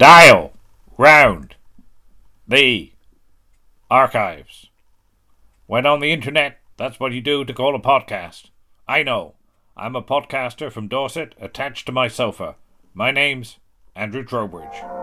Dial round the archives. When on the internet, that's what you do to call a podcast. I know. I'm a podcaster from Dorset attached to my sofa. My name's Andrew Trowbridge.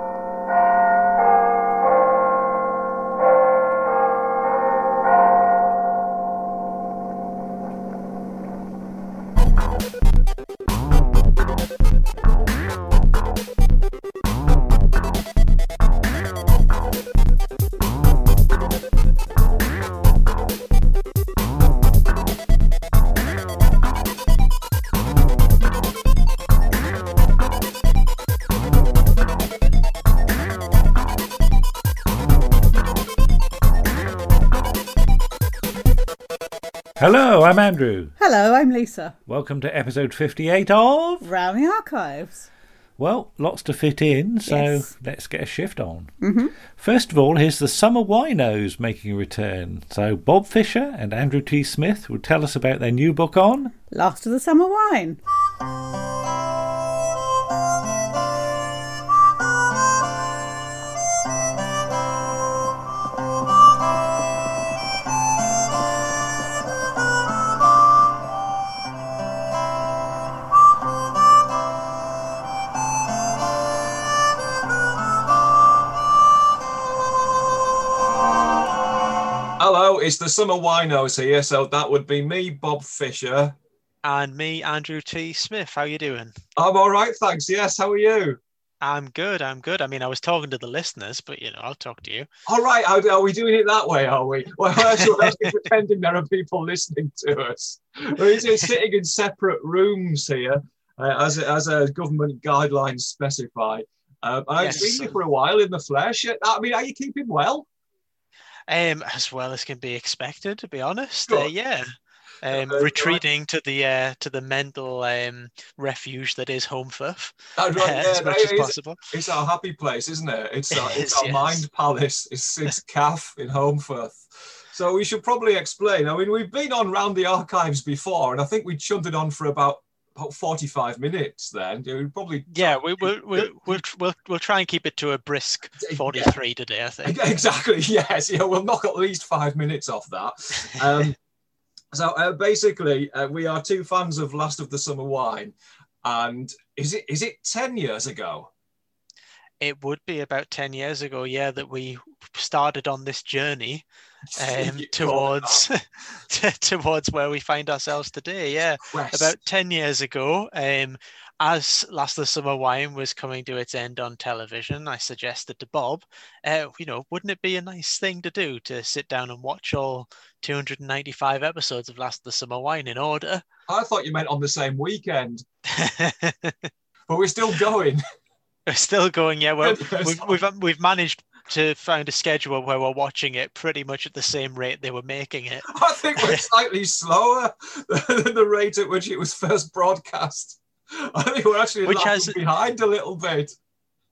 I'm Andrew. Hello, I'm Lisa. Welcome to episode 58 of. Round the archives. Well, lots to fit in, so Yes. let's get a shift on. Mm-hmm. First of all, here's the Summer Winos making a return. So, Bob Fisher and Andrew T. Smith will tell us about their new book on. Last of the summer wine. It's the Summer Winos here. So that would be me, Bob Fisher. and me, Andrew T. Smith. How you doing? I'm all right, thanks. Yes, how are you? I'm good. I'm good. I mean, I was talking to the listeners, but you know, I'll talk to you. All right, are, are we doing it that way? Are we? Well, I was pretending there are people listening to us. We're sitting in separate rooms here, uh, as as a government guidelines specify. Um, I've Yes. seen you for a while in the flesh. I mean, are you keeping well? Um, as well as can be expected, to be honest. Uh, yeah. Um, Uh, retreating to the uh, to the mental um, refuge that is Holmfirth Uh, right, as yeah, much as is. possible. It's our happy place, isn't it? It's our, It it's our yes. mind palace. It's it's Calf in Holmfirth. So we should probably explain. I mean, we've been on round the archives before, and I think we chunted on for about about forty-five minutes. Then we probably Yeah, we will we'll, we'll we'll we'll try and keep it to a brisk Yeah. 43 today. I think. exactly yes. Yeah, we'll knock at least five minutes off that. Um, so uh, basically, uh, we are two fans of Last of the Summer Wine, and is it is it ten years ago? It would be about 10 years ago, yeah, that we started on this journey um, You call it towards towards where we find ourselves today. Yeah, about 10 years ago, um, as Last of the Summer Wine was coming to its end on television, I suggested to Bob, uh, you know, wouldn't it be a nice thing to do to sit down and watch all 295 episodes of Last of the Summer Wine in order? I thought you meant on the same weekend, but we're still going. We're still going, yeah. Well, we've, we've we've managed to find a schedule where we're watching it pretty much at the same rate they were making it. I think we're slightly slower than the rate at which it was first broadcast. I think we're actually Which has- behind a little bit.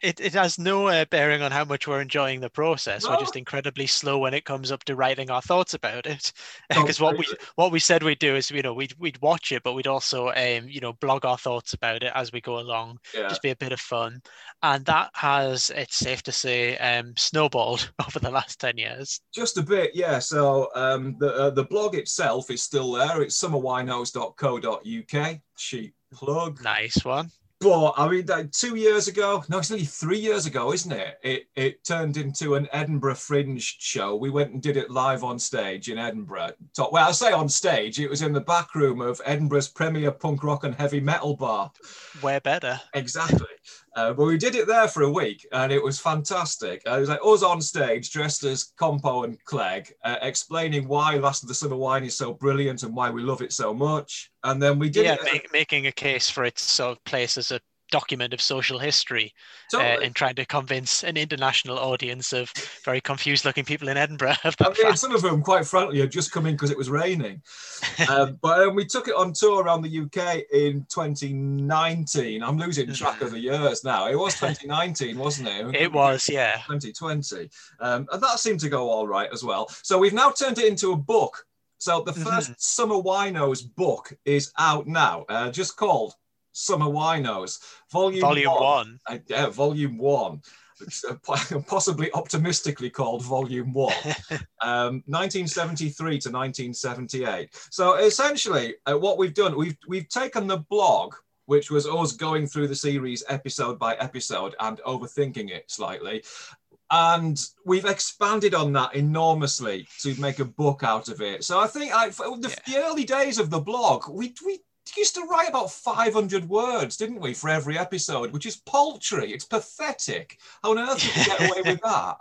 It, it has no uh, bearing on how much we're enjoying the process. We're just incredibly slow when it comes up to writing our thoughts about it. Because what we what we said we'd do is, you know, we'd we'd watch it, but we'd also, um, you know, blog our thoughts about it as we go along. Yeah. Just be a bit of fun, and that has, it's safe to say, um, snowballed over the last ten years. Just a bit, yeah. So um, the uh, the blog itself is still there. It's summerwinehouse.co.uk. Cheap plug. Nice one. But I mean, like, two years ago, no, it's nearly three years ago, isn't it? It it turned into an Edinburgh Fringe show. We went and did it live on stage in Edinburgh. Well, I say on stage, it was in the back room of Edinburgh's premier punk rock and heavy metal bar. Where better? Exactly. Uh, but we did it there for a week, and it was fantastic. Uh, it was like us on stage, dressed as Compo and Clegg, uh, explaining why Last of the Summer Wine is so brilliant and why we love it so much. And then we did yeah, it. make, making a case for its sort of place as a document of social history uh, and trying to convince an international audience of very confused looking people in Edinburgh I mean, fact. some of them, quite frankly, had just come in because it was raining. um, but um, we took it on tour around the UK in 2019. I'm losing track of the years now. It was 2019, wasn't it? It was, yeah. 2020. Um, and that seemed to go all right as well. So we've now turned it into a book. So the 1st Summer Winos book is out now, uh, just called Summer Winos, Volume, Volume one. Uh, yeah, Volume One. uh, po- possibly optimistically called Volume One, um, 1973 to 1978. So essentially, uh, what we've done, we've we've taken the blog, which was us going through the series episode by episode and overthinking it slightly. And we've expanded on that enormously to make a book out of it. So I think I, the, the early days of the blog, we, we used to write about 500 words, didn't we, for every episode, which is paltry. It's pathetic. How on earth did you get away with that?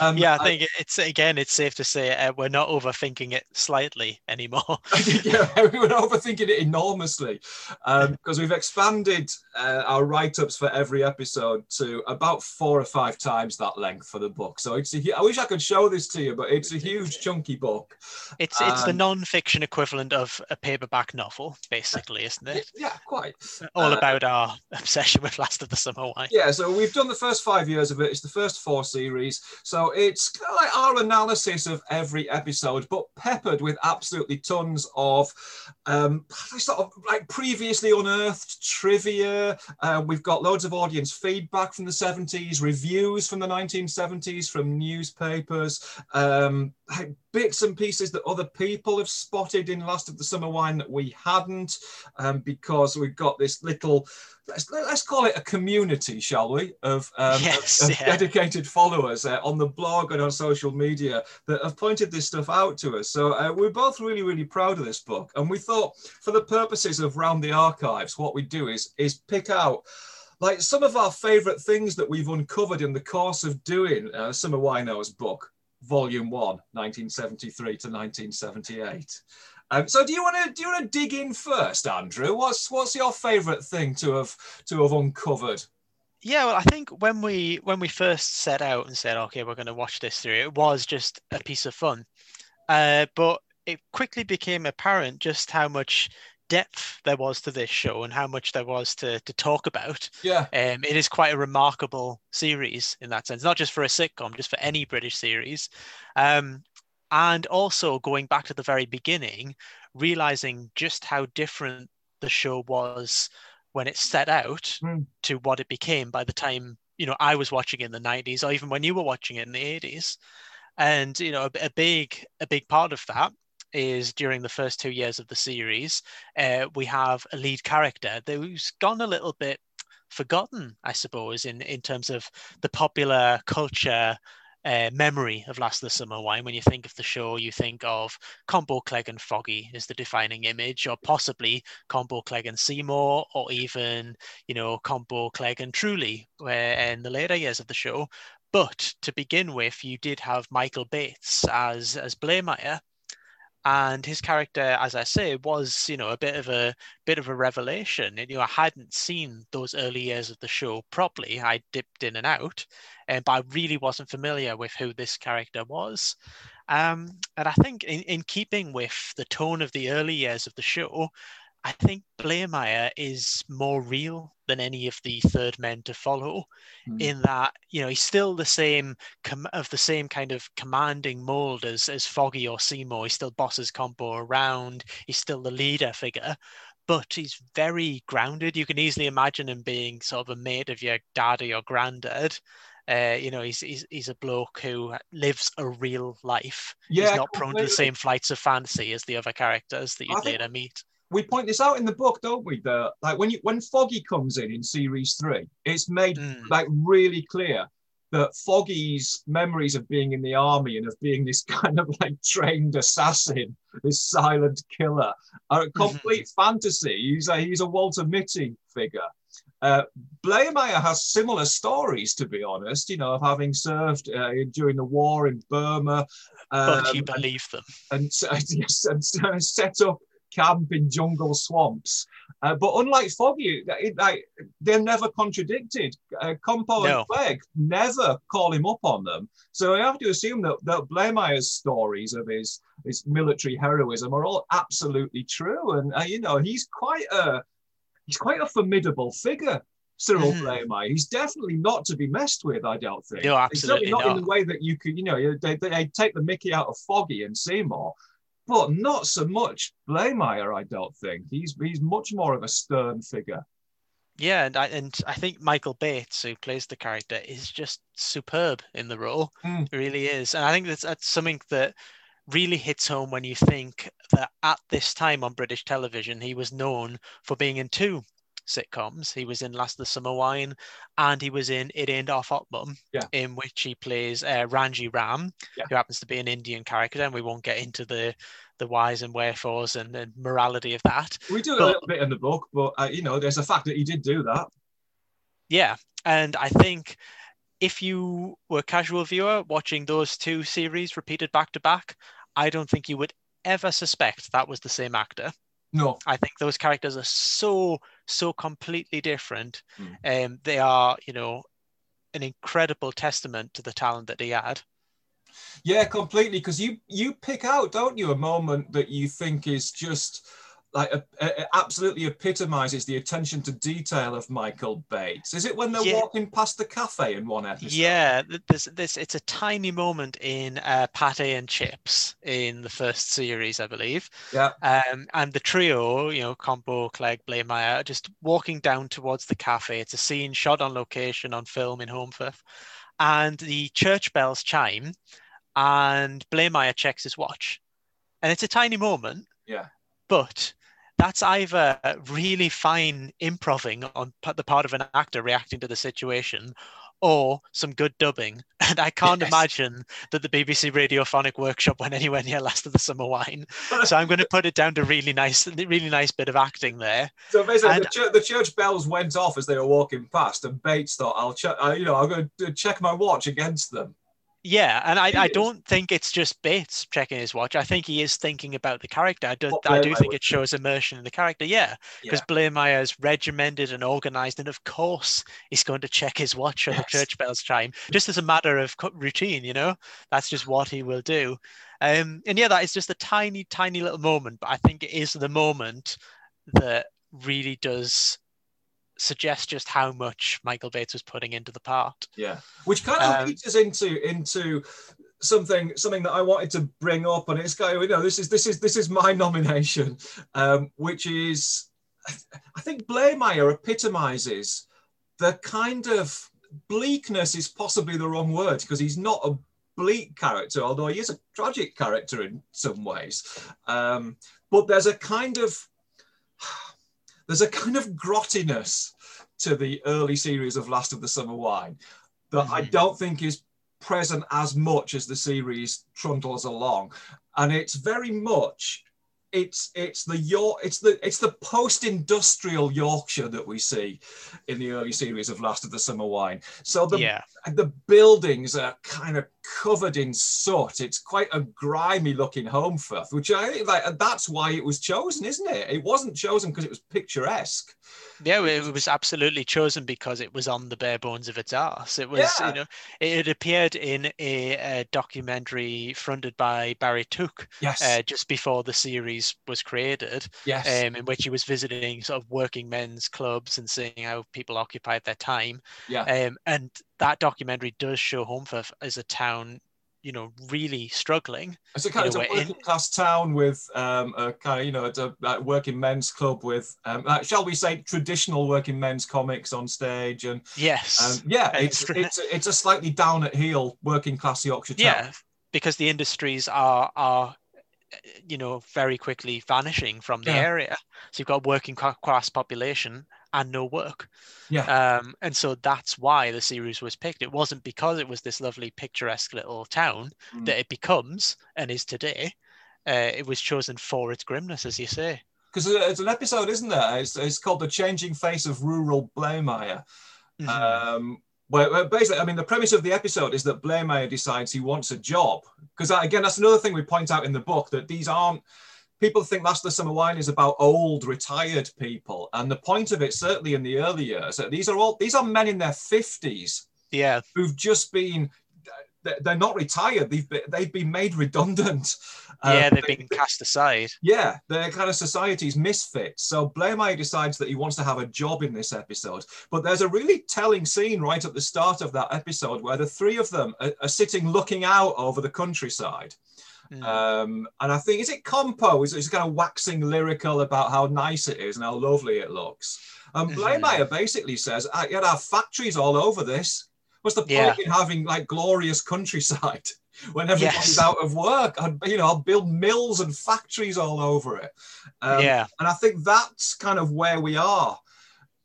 Um, yeah, I think I, it's again, it's safe to say uh, we're not overthinking it slightly anymore. yeah, we're overthinking it enormously because um, we've expanded uh, our write-ups for every episode to about four or five times that length for the book. So it's a, I wish I could show this to you, but it's a huge chunky book. It's um, it's the um, non-fiction equivalent of a paperback novel, basically, isn't it? Yeah, quite. All uh, about our obsession with Last of the Summer Wine. Yeah, so we've done the first five years of it. It's the first four series. So so it's kind of like our analysis of every episode, but peppered with absolutely tons of um, sort of like previously unearthed trivia. Uh, we've got loads of audience feedback from the 70s, reviews from the 1970s from newspapers, um, like bits and pieces that other people have spotted in Last of the Summer Wine that we hadn't, um, because we've got this little let's let's call it a community, shall we, of, um, yes, of, of yeah. dedicated followers uh, on the blog and on social media that have pointed this stuff out to us. So uh, we're both really really proud of this book, and we thought for the purposes of round the archives, what we do is is pick out like some of our favorite things that we've uncovered in the course of doing uh, Summer Wino's book, Volume One, 1973 to 1978. Um, so do you want to do you want to dig in first, Andrew? What's what's your favourite thing to have to have uncovered? Yeah, well, I think when we when we first set out and said, okay, we're going to watch this through, it was just a piece of fun, uh, but it quickly became apparent just how much depth there was to this show and how much there was to to talk about. Yeah, um, it is quite a remarkable series in that sense, not just for a sitcom, just for any British series. Um, and also going back to the very beginning, realizing just how different the show was when it set out mm. to what it became by the time you know I was watching in the 90s or even when you were watching it in the 80s and you know a, a big a big part of that is during the first two years of the series uh, we have a lead character who's gone a little bit forgotten i suppose in in terms of the popular culture uh, memory of Last of the Summer Wine. When you think of the show, you think of Compo Clegg and Foggy as the defining image, or possibly Compo Clegg and Seymour, or even, you know, Compo Clegg and Truly where, in the later years of the show. But to begin with, you did have Michael Bates as as Blamire, and his character as i say was you know a bit of a bit of a revelation. And you know i hadn't seen those early years of the show properly. I dipped in and out uh, but i really wasn't familiar with who this character was. Um, and i think in, in keeping with the tone of the early years of the show I think Blamire is more real than any of the third men to follow, mm. in that you know he's still the same com- of the same kind of commanding mold as as Foggy or Seymour. He still bosses Compo around. He's still the leader figure, but he's very grounded. You can easily imagine him being sort of a mate of your dad or your granddad. Uh, you know, he's, he's he's a bloke who lives a real life. Yeah, he's not completely. prone to the same flights of fancy as the other characters that you'd later meet we point this out in the book, don't we? That like when you when Foggy comes in in series three, it's made mm. like really clear that Foggy's memories of being in the army and of being this kind of like trained assassin, this silent killer, are a complete mm-hmm. fantasy. He's a he's a Walter Mitty figure. Uh, Blamire has similar stories, to be honest, you know, of having served uh, during the war in Burma. Um, but you believe them. And, yes, and set up camp in jungle swamps. Uh, but unlike Foggy, it, it, they're never contradicted. Uh, Compo no. and Clegg never call him up on them. So I have to assume that, that Blamire's stories of his, his military heroism are all absolutely true. And, uh, you know, he's quite a he's quite a formidable figure. Cyril mm. Blamire. He's definitely not to be messed with, I don't think. No, absolutely not, not, in the way that you could, you know, they, they take the mickey out of Foggy and Seymour, but not so much Blamire, I don't think. He's he's much more of a stern figure. Yeah, and I and I think Michael Bates, who plays the character, is just superb in the role. Mm. Really is, and I think that's that's something that really hits home when you think that at this time on British television, he was known for being in two sitcoms. He was in Last of the Summer Wine, and he was in It Ain't Half Hot Mum, Yeah. in which he plays uh, Rangi Ram, Yeah. who happens to be an Indian character, and we won't get into the the whys and wherefores and, and morality of that. We do a little bit in the book, but uh, you know, there's a fact that he did do that. Yeah, and I think if you were a casual viewer watching those two series repeated back to back, I don't think you would ever suspect that was the same actor. No, I think those characters are so so completely different. Mm. Um, they are, you know, an incredible testament to the talent that he had. Yeah, completely. Because you you pick out, don't you, a moment that you think is just like a, a- absolutely epitomizes the attention to detail of Michael Bates. Is it when they're Yeah. walking past the cafe in one episode? Yeah, this this it's a tiny moment in uh, Pate and Chips in the first series, I believe. Yeah. Um, and the trio, you know, Compo, Clegg, Blamire, are just walking down towards the cafe. It's a scene shot on location on film in Holmfirth, and the church bells chime, and Blamire checks his watch, and it's a tiny moment. Yeah. But that's either really fine improving on the part of an actor reacting to the situation or some good dubbing. And I can't Yes. imagine that the BBC Radiophonic Workshop went anywhere near Last of the Summer Wine. So I'm going to put it down to really nice, really nice bit of acting there. So basically, And- the, church, the church bells went off as they were walking past, and Bates thought, "I'll check. Uh, you know, I'm going to check my watch against them." Yeah, and I, I don't think it's just Bates checking his watch. I think he is thinking about the character. I. What I do think it shows immersion in the character. Yeah, because Blair is regimented and organized, and of course he's going to check his watch when Yes. the church bells chime, just as a matter of routine. You know, that's just what he will do. Um, and yeah, that is just a tiny, tiny little moment, but I think it is the moment that really does suggest just how much Michael Bates was putting into the part. Yeah, which kind of Um, leads us into into something something that I wanted to bring up, and it's kind of you know this is this is this is my nomination, um, which is I think Blamire epitomizes the kind of bleakness is possibly the wrong word because he's not a bleak character, although he is a tragic character in some ways. Um, but there's a kind of there's a kind of grottiness to the early series of Last of the Summer Wine that I Mhm. don't think is present as much as the series trundles along, and it's very much it's it's the York it's the it's the post-industrial Yorkshire that we see in the early series of Last of the Summer Wine. So the yeah. the buildings are kind of covered in soot. It's quite a grimy looking home firth, which I like. That's why it was chosen, isn't it? It wasn't chosen because it was picturesque. Yeah, it was absolutely chosen because it was on the bare bones of its arse. It was, Yeah. you know, it had appeared in a, uh documentary fronted by Barry Took Yes, uh, just before the series was created, yes, um, in which he was visiting sort of working men's clubs and seeing how people occupied their time. yeah, Um, and that documentary does show Holmfirth as a town, you know, really struggling. it's a kind of a it's a working class town with um, a kind of you know it's a like, working men's club with um, like, shall we say traditional working men's comics on stage and Yes. um, yeah, it's it's a, it's a slightly down at heel working class Yorkshire town. yeah because the industries are are uh, you know very quickly vanishing from the Yeah. area so you've got working class population and no work Yeah. um and so that's why the series was picked it wasn't because it was this lovely picturesque little town Mm. that it becomes and is today uh, it was chosen for its grimness as you say because it's an episode, isn't there? It's, it's called "The Changing Face of Rural Blamire." Mhm. Um, where, where basically, I mean, the premise of the episode is that Blamire decides he wants a job. Because again, that's another thing we point out in the book that these aren't people think Last of the Summer Wine is about old retired people, and the point of it, certainly in the early years, these are all these are men in their fifties yeah who've just been. they're- not retired. They've been, they've been made redundant. yeah Um, they've they- been cast aside yeah, they're kind of society's misfits. So Blamire decides that he wants to have a job in this episode. But there's a really telling scene right at the start of that episode where the three of them are, are sitting looking out over the countryside. Mm. Um, and I think is it Compo? Is it's kind of waxing lyrical about how nice it is and how lovely it looks. And Mhm. Blamire basically says, "I yet have factories all over this. What's the point Yeah. in having like glorious countryside when everybody's Yes. out of work? And you know, I'll build mills and factories all over it." Um, yeah, and I think that's kind of where we are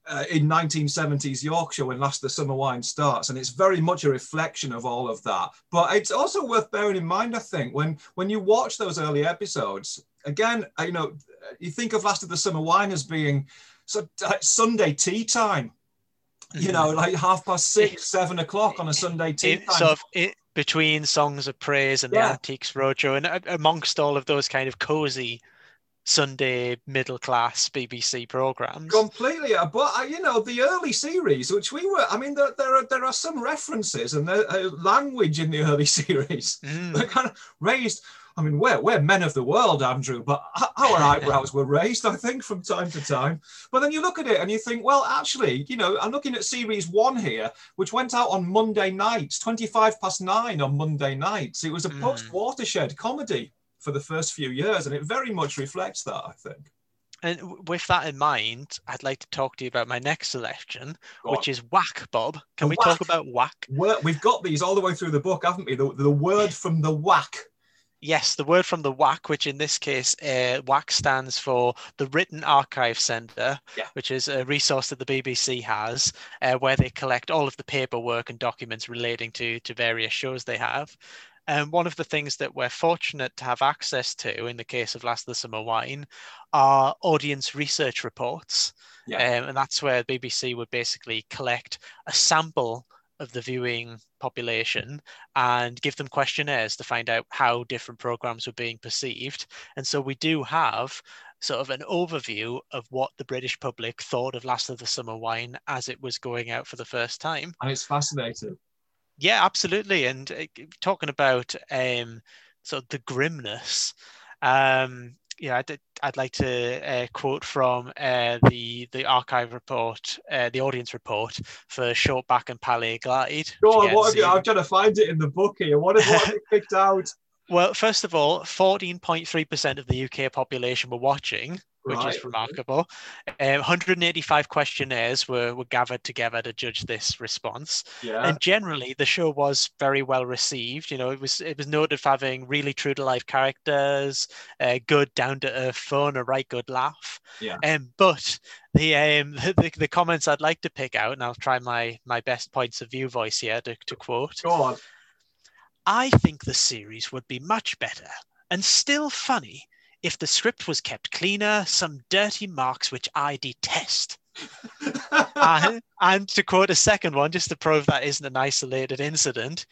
uh, in 1970s Yorkshire when Last of the Summer Wine starts, and it's very much a reflection of all of that. But it's also worth bearing in mind, I think, when when you watch those early episodes, again, uh, you know, you think of Last of the Summer Wine as being so like Sunday tea time. You know, like half past six, seven o'clock on a Sunday tea in, time. of in between songs of praise and Yeah. the Antiques Roadshow, and amongst all of those kind of cozy Sunday middle class BBC programs. Completely, uh, but uh, you know the early series, which we were. I mean, there, there are there are some references and there, uh, language in the early series Mm. that kind of raised. I mean, we're we're men of the world, Andrew, but our eyebrows were raised, I think, from time to time. But then you look at it and you think, well, actually, you know, I'm looking at series one here, which went out on Monday nights, twenty-five past nine on Monday nights. It was a Mm. post-watershed comedy for the first few years, and it very much reflects that, I think. And with that in mind, I'd like to talk to you about my next selection, which is whack, Bob. Can The we talk about whack? We've got these all the way through the book, haven't we? The, the word from the whack. Yes, the word from the WAC, which in this case, uh, WAC stands for the Written Archive Centre, Yeah. which is a resource that the BBC has, uh, where they collect all of the paperwork and documents relating to to various shows they have. And one of the things that we're fortunate to have access to in the case of Last of the Summer Wine are audience research reports. Yeah. Um, and that's where BBC would basically collect a sample of the viewing population and give them questionnaires to find out how different programs were being perceived. And so we do have sort of an overview of what the British public thought of Last of the Summer Wine as it was going out for the first time. And it's fascinating. Yeah, absolutely. And uh, talking about um, sort of the grimness, um, yeah, I'd, I'd like to uh, quote from uh, the the archive report, uh, the audience report for Shortback and Palais Glide. Go on, what have you, I'm trying to find it in the book here. What what have you picked out? Well, first of all, 14.3% of the UK population were watching, which Right, is remarkable. Um, 185 questionnaires were, were gathered together to judge this response. Yeah. And generally, the show was very well received. You know, it was it was noted for having really true to life characters, uh, good down to earth fun, a right good laugh. Yeah. Um, but the um the, the comments I'd like to pick out, and I'll try my my best points of view voice here to, to quote. Go on. I think the series would be much better and still funny if the script was kept cleaner, some dirty marks which I detest. Uh, and to quote a second one, just to prove that isn't an isolated incident,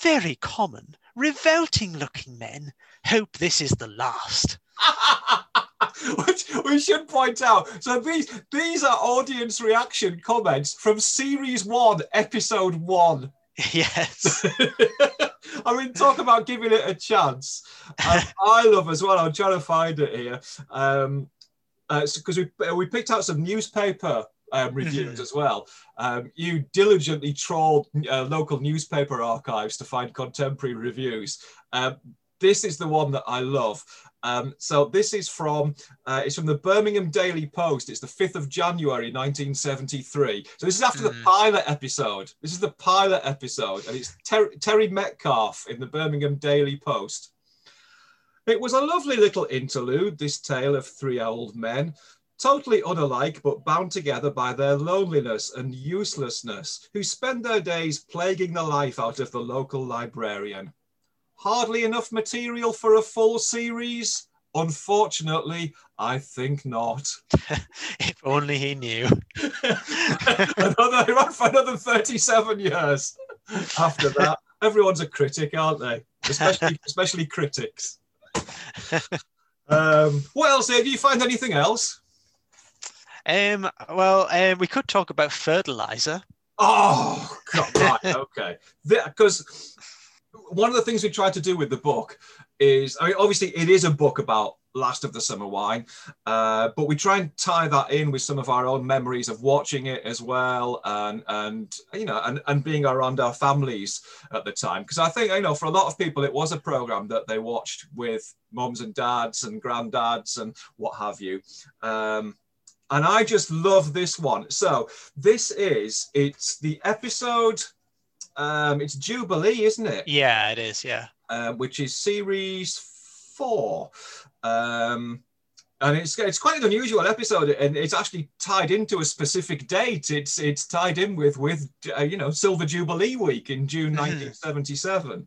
very common, revolting looking men hope this is the last. Which we should point out. So these these are audience reaction comments from series one, episode one. yes. I mean, talk about giving it a chance. Um, I love as well. I'm trying to find it here um, because we we picked out some newspaper um, reviews Mhm. as well. Um, you diligently trawled uh, local newspaper archives to find contemporary reviews. Um, this is the one that I love. Um, so this is from uh, it's from the Birmingham Daily Post. It's the 5th of January 1973. So this is after the Mm. pilot episode. This is the pilot episode, and it's Ter- Terry Metcalf in the Birmingham Daily Post. It was a lovely little interlude, this tale of three old men, totally unalike but bound together by their loneliness and uselessness, who spend their days plaguing the life out of the local librarian. Hardly enough material for a full series? Unfortunately, I think not. if only he knew. another, they ran for another 37 years after that. Everyone's a critic, aren't they? Especially, especially critics. Um, what else? Dave? Do you find anything else? Um, well, um, we could talk about fertilizer. Oh, God, right, okay. Because one of the things we tried to do with the book is, I mean, obviously, it is a book about Last of the Summer Wine, uh, but we try and tie that in with some of our own memories of watching it as well, and and you know, and and being around our families at the time. Because I think you know, for a lot of people, it was a program that they watched with moms and dads and granddads and what have you. Um, and I just love this one. So this is it's the episode. Um, it's Jubilee, isn't it? Yeah, it is. Yeah. Uh, which is series four. Um, and it's it's quite an unusual episode, and it's actually tied into a specific date. It's it's tied in with with uh, you know Silver Jubilee Week in June 1977,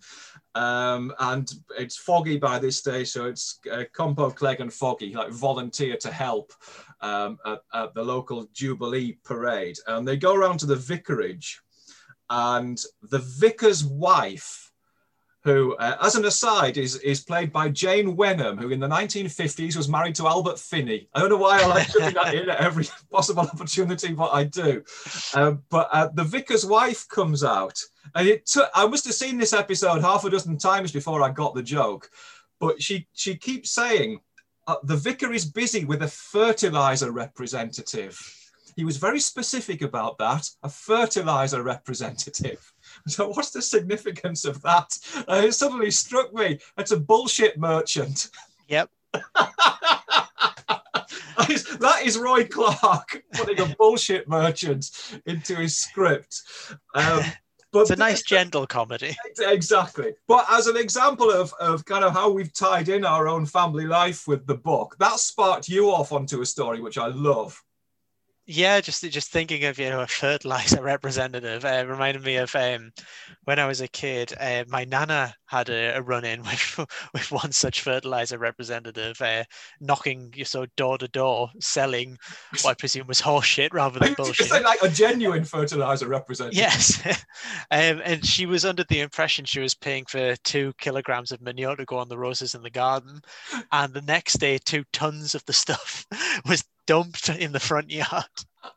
um, and it's foggy by this day, so it's uh, Compo, Clegg, and Foggy like volunteer to help um, at, at the local Jubilee parade, and they go around to the vicarage, and the vicar's wife who, uh, as an aside, is, is played by Jane Wenham, who in the 1950s was married to Albert Finney. I don't know why I like putting that in at every possible opportunity, but I do. Uh, but uh, the vicar's wife comes out, and it took, I must have seen this episode half a dozen times before I got the joke. But she she keeps saying, uh, the vicar is busy with a fertilizer representative. He was very specific about that, a fertilizer representative. So what's the significance of that? Uh, it suddenly struck me. It's a bullshit merchant. Yep. that, is, that is Roy Clarke putting a bullshit merchant into his script. Um, but It's a nice gentle comedy. Exactly. But as an example of, of kind of how we've tied in our own family life with the book, that sparked you off onto a story which I love. Yeah, just just thinking of you know a fertilizer representative uh, reminded me of um, when I was a kid. Uh, my nana had a, a run in with with one such fertilizer representative, uh, knocking you so door to door, selling what I presume was horseshit rather than bullshit. Like a genuine fertilizer representative. Yes, um, and she was under the impression she was paying for two kilograms of manure to go on the roses in the garden, and the next day two tons of the stuff was dumped in the front yard.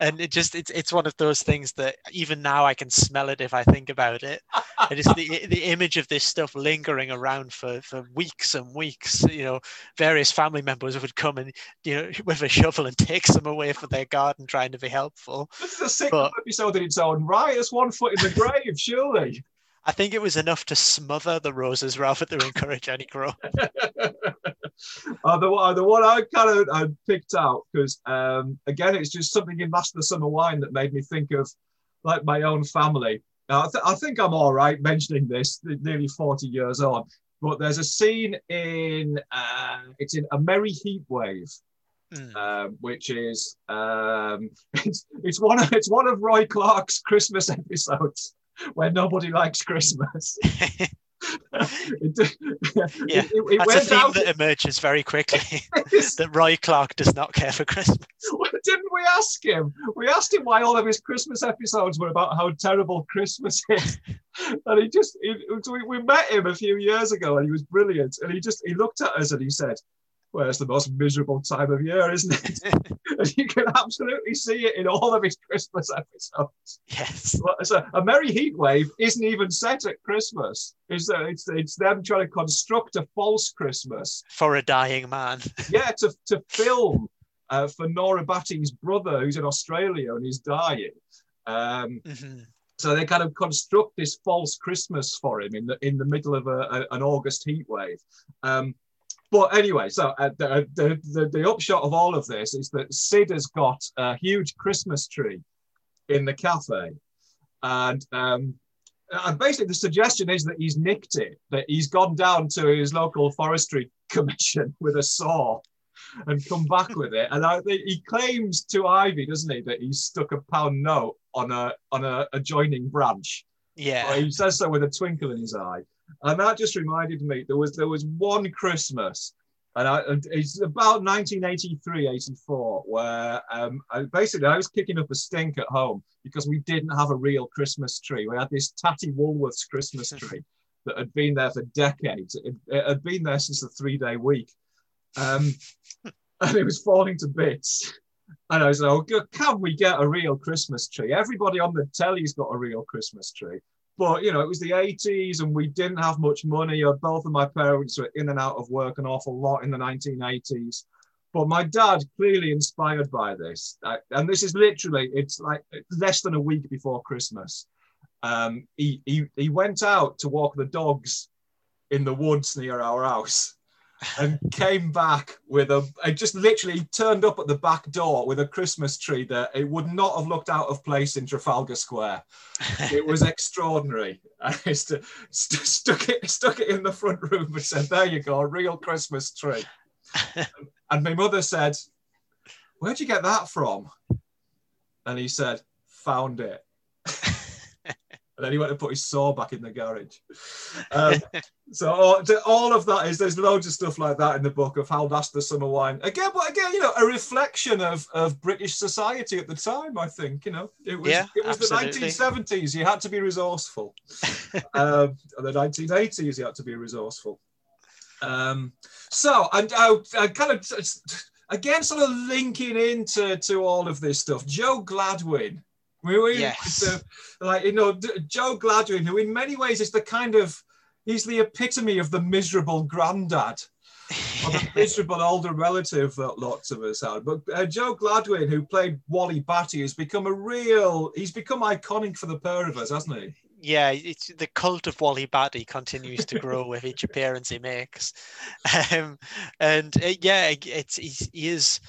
And it just it's it's one of those things that even now I can smell it if I think about it. It is the the image of this stuff lingering around for, for weeks and weeks. You know, various family members would come and you know with a shovel and take some away for their garden, trying to be helpful. This is a sick But- episode in its own right. It's one foot in the grave, surely. I think it was enough to smother the roses rather than encourage any growth. uh, the, one- the one I kind of I picked out because um, again, it's just something in Master Summer Wine that made me think of like my own family. Now, I, th- I think I'm all right mentioning this nearly 40 years on, but there's a scene in uh, it's in A Merry Heat Wave. Mm. Um, which is um, it's, it's one of it's one of Roy Clarke's Christmas episodes where nobody likes Christmas. It- Yeah, it- it That's a theme out- that emerges very quickly. that Roy Clarke does not care for Christmas. Didn't we ask him? We asked him why all of his Christmas episodes were about how terrible Christmas is. and he just, he, we, we met him a few years ago and he was brilliant. And he just, he looked at us and he said, well, it's the most miserable time of year, isn't it? and you can absolutely see it in all of his Christmas episodes. Yes. So a merry heat wave isn't even set at Christmas. It's, uh, it's, it's them trying to construct a false Christmas For a dying man. yeah, to, to film uh, for Nora Batty's brother who's in Australia and he's dying. Um, Mhm. so they kind of construct this false Christmas for him in the in the middle of a, a- an August heat wave. Um, but anyway, so uh, the, the, the the upshot of all of this is that Sid has got a huge Christmas tree in the cafe, and um, and basically the suggestion is that he's nicked it, that he's gone down to his local forestry commission with a saw and come back with it. And I, he claims to Ivy, doesn't he, that he's stuck a pound note on a on a adjoining branch. Yeah. Well, he says so with a twinkle in his eye, and that just reminded me there was there was one Christmas, and, I, and it's about 1983, 84, where um, I, basically I was kicking up a stink at home because we didn't have a real Christmas tree. We had this tatty Woolworths Christmas tree that had been there for decades. It, it had been there since the three day week, um, and it was falling to bits. And I was like, oh, can we get a real Christmas tree? Everybody on the telly's got a real Christmas tree. But you know, it was the 80s and we didn't have much money. Uh, Both of my parents were in and out of work an awful lot in the 1980s. But my dad, clearly inspired by this, and this is literally, it's like less than a week before Christmas. Um, he, he, he went out to walk the dogs in the woods near our house and came back with a I just literally turned up at the back door with a Christmas tree that it would not have looked out of place in Trafalgar Square. It was extraordinary. I st- st- stuck it stuck it in the front room and said, "There you go, a real Christmas tree." and my mother said, "Where'd you get that from?" And he said, "Found it." And then he went to put his saw back in the garage. Um, so all, all, of that is there's loads of stuff like that in the book of how that's the summer wine again, but again, you know, a reflection of of British society at the time. I think you know it was yeah, it was absolutely. the 1970s. You had to be resourceful. um, the 1980s, you had to be resourceful. Um, so and I, I kind of again sort of linking into to all of this stuff. Joe Gladwin we were yes. the, like you know Joe Gladwin, who in many ways is the kind of he's the epitome of the miserable granddad. or the miserable older relative that lots of us had. But uh, Joe Gladwin, who played Wally Batty, has become a real, he's become iconic for the pair of us, hasn't he? Yeah, it's the cult of Wally Batty continues to grow with each appearance he makes. Um, and uh, yeah, it's, he's, he is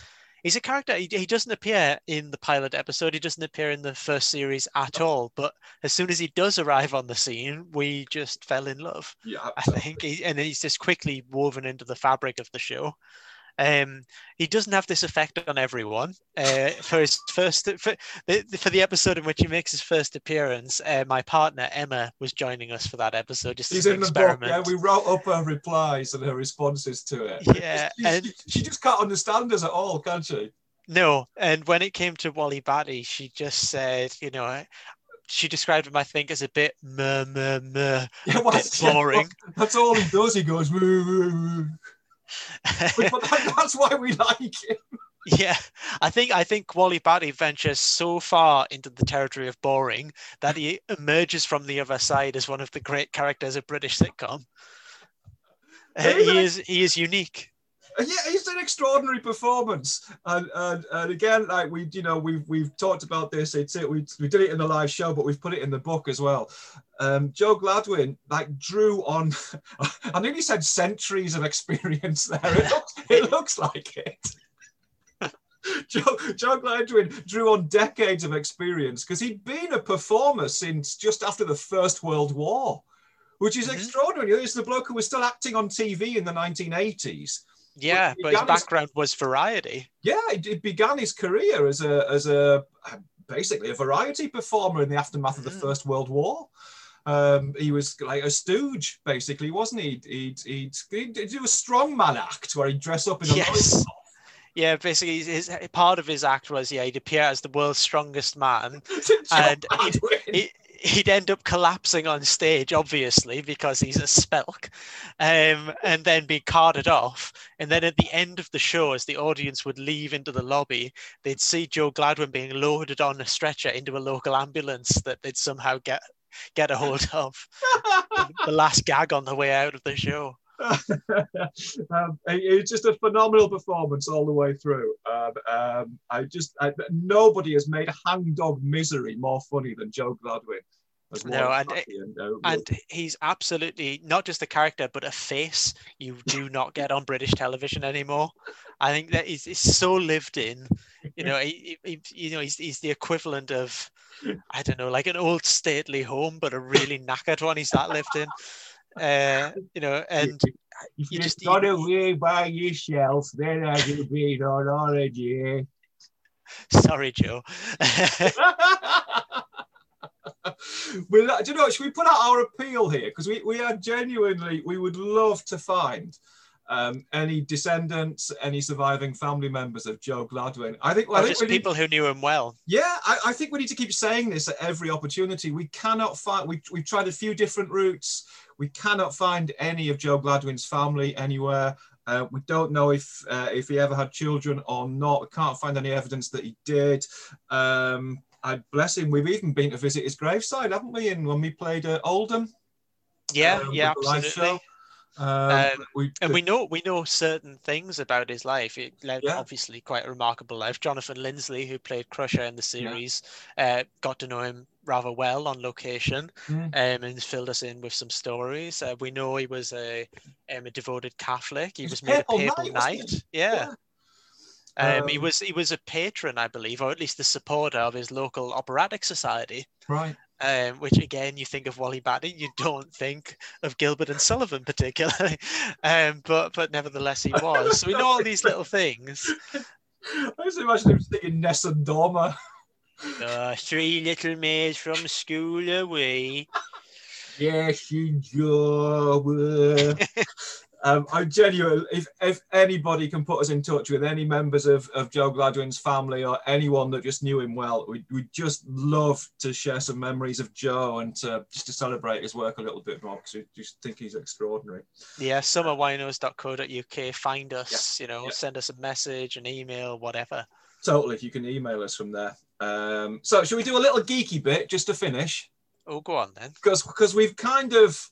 he's a character he, he, doesn't appear in the pilot episode he doesn't appear in the first series at all but as soon as he does arrive on the scene we just fell in love yeah i think. He, and he's just quickly woven into the fabric of the show um, he doesn't have this effect on everyone. Uh, for his first, for the, for the episode in which he makes his first appearance, uh, my partner Emma was joining us for that episode. Just He's in the book. Yeah, we wrote up her replies and her responses to it. Yeah, she, and she, she just can't understand us at all, can she? No, and when it came to Wally Batty, she just said, you know, she described him, I think, as a bit meh, meh, meh, yeah, bit boring. Yeah, that's all he does. He goes, meh, meh, meh. But, that, that's why we like him. Yeah, I think I think Wally Batty ventures so far into the territory of boring that he emerges from the other side as one of the great characters of British sitcom. Uh, he is he is unique. Yeah, it's an extraordinary performance, and, and and again, like we, you know, we've we've talked about this. It's it. We we did it in the live show, but we've put it in the book as well. Um, Joe Gladwin like drew on. I nearly said centuries of experience there. It looks, it looks like it. Joe, Joe Gladwin drew on decades of experience because he'd been a performer since just after the First World War, which is mm-hmm. extraordinary. It's the bloke who was still acting on TV in the 1980s. Yeah, but his background his, was variety. Yeah, it, began his career as a as a basically a variety performer in the aftermath mm-hmm. of the mm. First World War. Um, he was like a stooge, basically, wasn't he? He'd, he'd, he'd, he'd do a strongman act where he'd dress up in a yes. Yeah, basically, his part of his act was yeah, he'd appear as the world's strongest man, and he'd, he, he'd end up collapsing on stage, obviously, because he's a spelk, um, and then be carted off. And then at the end of the show, as the audience would leave into the lobby, they'd see Joe Gladwin being loaded on a stretcher into a local ambulance that they'd somehow get get a hold of. the last gag on the way out of the show. um, it's just a phenomenal performance all the way through. Um, um, I just I, nobody has made Hangdog Misery more funny than Joe Gladwin. No, and, and, uh, and he's absolutely not just a character, but a face you do not get on British television anymore. I think that is is so lived in. You know, he, he, you know, he's he's the equivalent of, I don't know, like an old stately home, but a really knackered one. He's that lived in. Uh, you know, and if you just got away by yourself, then I will be on holiday. Sorry, Joe. well, do you know? Should we put out our appeal here? Because we, we are genuinely, we would love to find um, any descendants, any surviving family members of Joe Gladwin. I think, well, I think just people need, who knew him well. Yeah, I, I, think we need to keep saying this at every opportunity. We cannot find. We, we've tried a few different routes. We cannot find any of Joe Gladwin's family anywhere. Uh, we don't know if uh, if he ever had children or not. We can't find any evidence that he did. Um, I bless him. We've even been to visit his graveside, haven't we? And when we played at Oldham, Yeah, um, yeah, with the live absolutely. Um, Um, we, And we know we know certain things about his life. It led Yeah. obviously quite a remarkable life. Jonathan Linsley, who played Crusher in the series, uh, got to know him rather well on location, Mm. um, and filled us in with some stories. Uh, we know he was a um, a devoted Catholic. He was made a Papal Knight, knight. Yeah. Um, he Um, was he was a patron, I believe, or at least the supporter of his local operatic society. right. Um, which again, you think of Wally Batty, you don't think of Gilbert and Sullivan particularly, um, but but nevertheless he was. So we know all these little things. I just imagine him singing Nessun Dorma. Uh, three little maids from school away. Yes, you Joe. Um, I'm genuine. If if anybody can put us in touch with any members of, of Joe Gladwin's family or anyone that just knew him well, we we just love to share some memories of Joe and to, just to celebrate his work a little bit more because we just think he's extraordinary. Yeah, summerwinos.co.uk. Find us, you know, yeah. send us a message, an email, whatever. Totally, If you can email us from there. Um, so, should we do a little geeky bit just to finish? Oh, go on then. because because we've kind of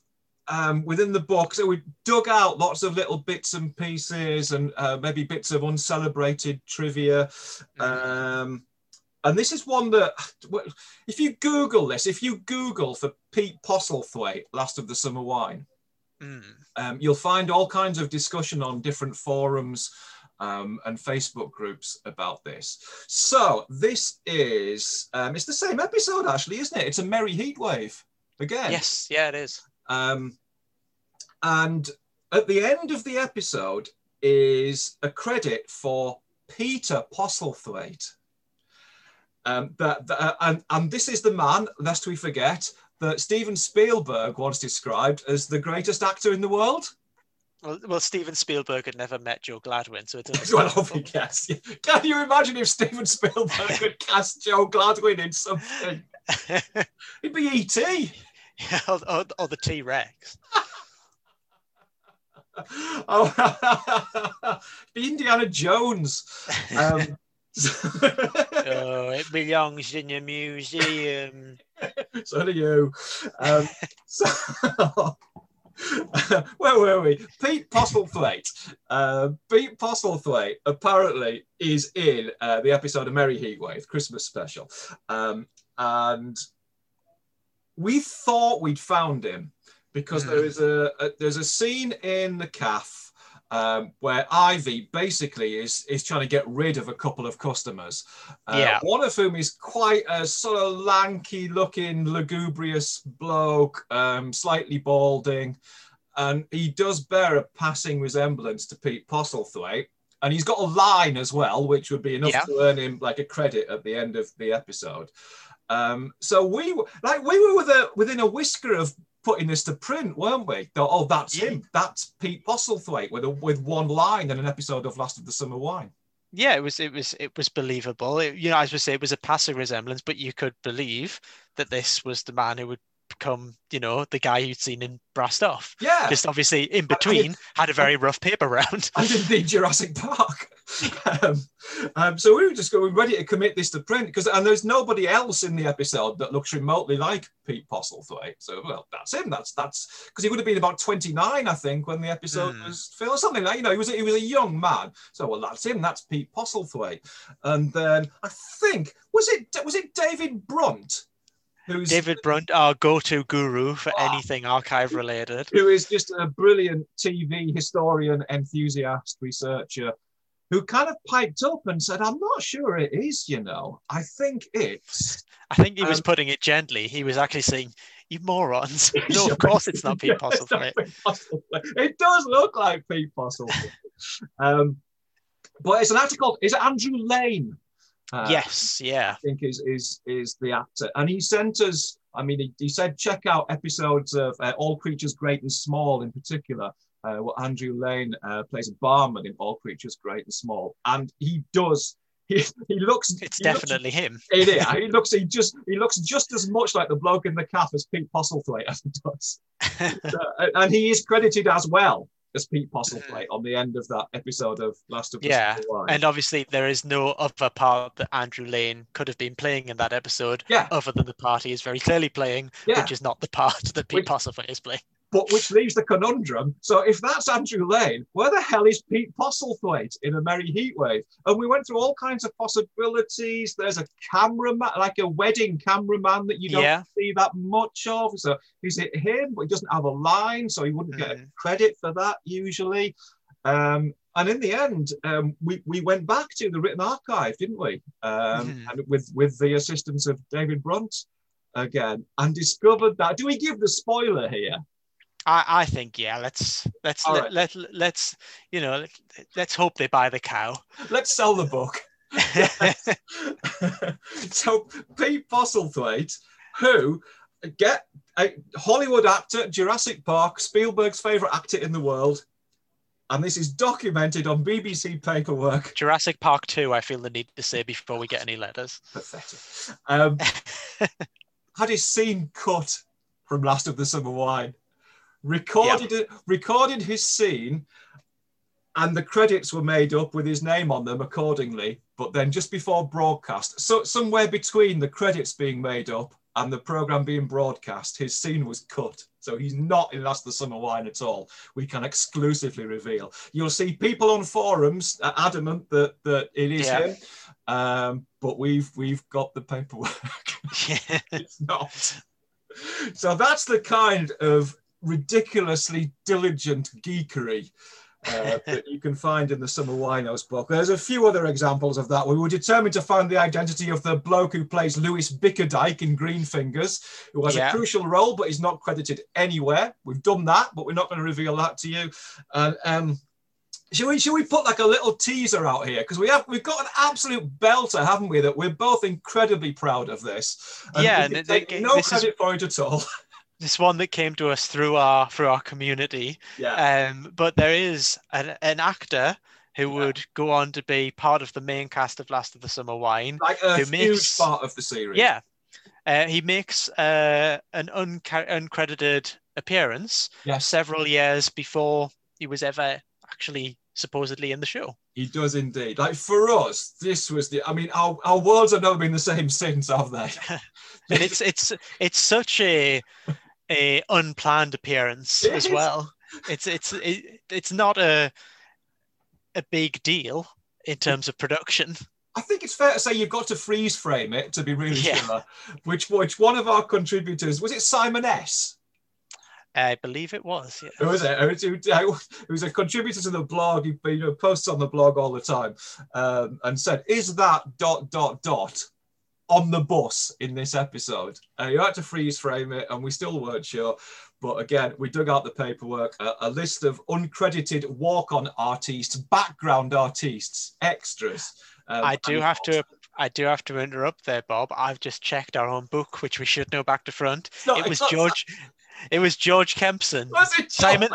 um, within the book, so we dug out lots of little bits and pieces and uh, maybe bits of uncelebrated trivia. Um, and this is one that, if you Google this, if you Google for Pete Postlethwaite, Last of the Summer Wine, Mm. um, you'll find all kinds of discussion on different forums um, and Facebook groups about this. So this is, um, it's the same episode actually, isn't it? It's a Merry Heatwave again. Yes, yeah, it is. Um, and at the end of the episode is a credit for Peter Postlethwaite. Um, that, that- uh, and, and this is the man, lest we forget, that Steven Spielberg once described as the greatest actor in the world. Well, well, Steven Spielberg had never met Joe Gladwin, so it's Well, guess. Can you imagine if Steven Spielberg could cast Joe Gladwin in something? It'd be E.T. Yeah, or, or, or the T Rex. Oh, be Indiana Jones. Um, oh, it belongs in a museum. so do you. Um, so, where were we? Pete Postlethwaite. Uh, Pete Postlethwaite apparently is in uh, the episode of Merry Heatwave, Christmas special. Um, and we thought we'd found him because there is a, a there's a scene in the calf um, where Ivy basically is is trying to get rid of a couple of customers. Uh, Yeah. One of whom is quite a sort of lanky looking, lugubrious bloke, um, slightly balding. And he does bear a passing resemblance to Pete Postlethwaite. And he's got a line as well, which would be enough Yeah. to earn him like a credit at the end of the episode. Um, so we were like we were with a, within a whisker of putting this to print, weren't we? Oh, that's Yeah. him. That's Pete Postlethwaite with a, with one line in an episode of Last of the Summer Wine. Yeah, it was it was it was believable. It, you know, as we say, it was a passing resemblance, but you could believe that this was the man who would become, you know, the guy you'd seen in Brassed Off. Yeah. Just obviously in between had a very rough paper round. and indeed Jurassic Park. um, um, so we were just going ready to commit this to print because and there's nobody else in the episode that looks remotely like Pete Postlethwaite. So well, that's him. That's that's because he would have been about 29, I think, when the episode Hmm. was filmed. or Something like you know, he was he was a young man. So well, that's him. That's Pete Postlethwaite. And then I think was it was it David Brunt, who's David Brunt, our go-to guru for Ah. anything archive related. who is just a brilliant TV historian, enthusiast, researcher, who kind of piped up and said, I'm not sure it is, you know. I think it's. I think he was Um, putting it gently. He was actually saying, "You morons! No, of course it's not Pete Yeah, it's not Postlethwaite." It does look like Pete Postlethwaite. um, but it's an called, is it Andrew Lane? Uh, Yes, yeah. I think is is is the actor, and he sent us. I mean, he, he said check out episodes of uh, All Creatures Great and Small in particular. Uh, what Andrew Lane uh, plays a barman in All Creatures Great and Small, and he does. He, he looks. It's he looks- definitely him. it is. He looks. He just. He looks just as much like the bloke in the calf as Pete Postlethwaite he does, Uh, and he is credited as well as Pete Postlethwaite mm-hmm. on the end of that episode of Last of the Yeah. And obviously, there is no other part that Andrew Lane could have been playing in that episode, Yeah. other than the part he is very clearly playing, Yeah. which is not the part that Pete Which- Postlethwaite is playing. But which leaves the conundrum. So if that's Andrew Lane, where the hell is Pete Postlethwaite in a Merry Heatwave? And we went through all kinds of possibilities. There's a cameraman, like a wedding cameraman that you don't Yeah. see that much of. So is it him? But he doesn't have a line, so he wouldn't get a Mhm. credit for that usually. Um, and in the end, um, we, we went back to the written archive, didn't we? Um, Mhm. And with, with the assistance of David Brunt again, and discovered that. Do we give the spoiler here? I, I think yeah. Let's let's let, right. let let's you know let, let's hope they buy the cow. Let's sell the book. so Pete Postlethwaite, who get a Hollywood actor, Jurassic Park, Spielberg's favorite actor in the world, and this is documented on BBC paperwork. Jurassic Park two. I feel the need to say before we get any letters. Pathetic. Um, had his scene cut from Last of the Summer Wine. Recorded recorded his scene, and the credits were made up with his name on them accordingly. But then just before broadcast, so somewhere between the credits being made up and the program being broadcast, his scene was cut. So he's not in Last of the Summer Wine at all. We can exclusively reveal. You'll see people on forums uh, adamant that that it is Yeah. him, um, but we've we've got the paperwork. Yeah. it's not. So that's the kind of ridiculously diligent geekery uh, that you can find in the Summer Winos book. There's a few other examples of that. We were determined to find the identity of the bloke who plays Lewis Bickerdike in Green Fingers, who has Yeah. a crucial role but is not credited anywhere. We've done that, but we're not going to reveal that to you. And um, should we should we put like a little teaser out here because we have we've got an absolute belter, haven't we? That we're both incredibly proud of this. Yeah, and it- take it- no this is- credit for it at all. this one that came to us through our through our community. yeah, Um, but there is an, an actor who Yeah. would go on to be part of the main cast of Last of the Summer Wine. like a huge makes- part of the series. Yeah, uh, he makes uh, an unca- uncredited appearance yes, several years before he was ever actually supposedly in the show. he does indeed. Like for us, this was the. I mean, our, our worlds have never been the same since, have they? And it's it's it's such a a unplanned appearance as well. It's it's it, it's not a a big deal in terms of production. I think it's fair to say you've got to freeze frame it to be really Yeah. sure. Which which one of our contributors was it? Simon S. I believe it was. Yeah. Who was it? Who was- who- who was a contributor to the blog. He you know, posts on the blog all the time, um, and said, "Is that dot dot dot on the bus in this episode?" And you had to freeze frame it, and we still weren't sure. But again, we dug out the paperwork, a, a list of uncredited walk-on artists, background artists, extras. Um, I do have to I do have to interrupt there, Bob. I've just checked our own book, which we should know back to front. Not- it was George. It was George Kempson. Was it George? Simon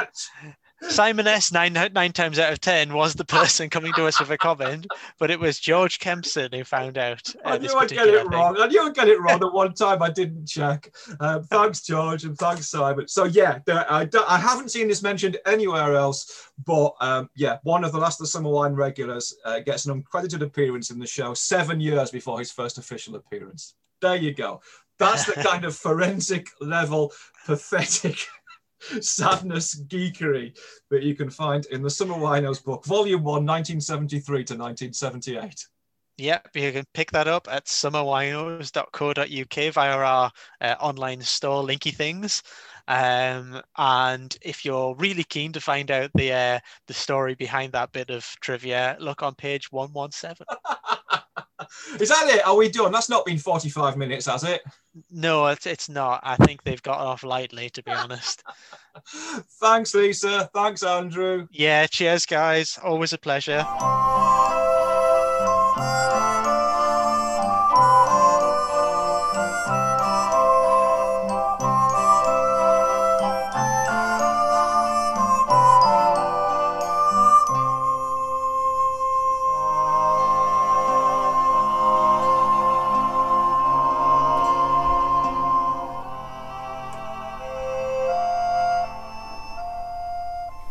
S. Nine nine times out of ten was the person coming to us with a comment, but it was George Kempson who found out. Uh, I knew I'd get it thing. wrong. I knew I'd get it wrong the one time I didn't check. Um, thanks, George, and thanks, Simon. So yeah, the, I, I haven't seen this mentioned anywhere else, but um, yeah, one of the Last of the Summer Wine regulars uh, gets an uncredited appearance in the show seven years before his first official appearance. There you go. That's the kind of forensic level, pathetic sadness geekery that you can find in the Summer Winos book, Volume 1, 1973 to 1978. Yep, you can pick that up at summerwinos.co.uk via our uh, online store, Linky Things. Um, and if you're really keen to find out the uh, the story behind that bit of trivia, look on page 117. Is that it? Are we done? That's not been 45 minutes, has it? No, it's, it's not. I think they've got off lightly, to be honest. Thanks, Lisa. Thanks, Andrew. Yeah, cheers, guys. Always a pleasure.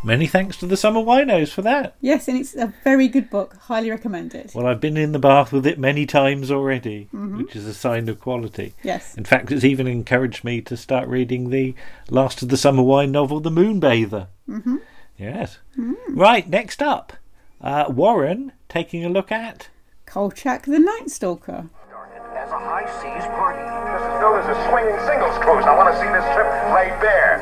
Many thanks to the Summer Winos for that. Yes, and it's a very good book. Highly recommend it. Well, I've been in the bath with it many times already, which is a sign of quality. Yes. In fact, it's even encouraged me to start reading the last of the Summer Wine novel, The Moonbather. Mm-hmm. Yes. Right, next up, uh, Warren taking a look at. Kolchak the Night Stalker. Known as a swinging singles cruise. I want to see this trip laid bare.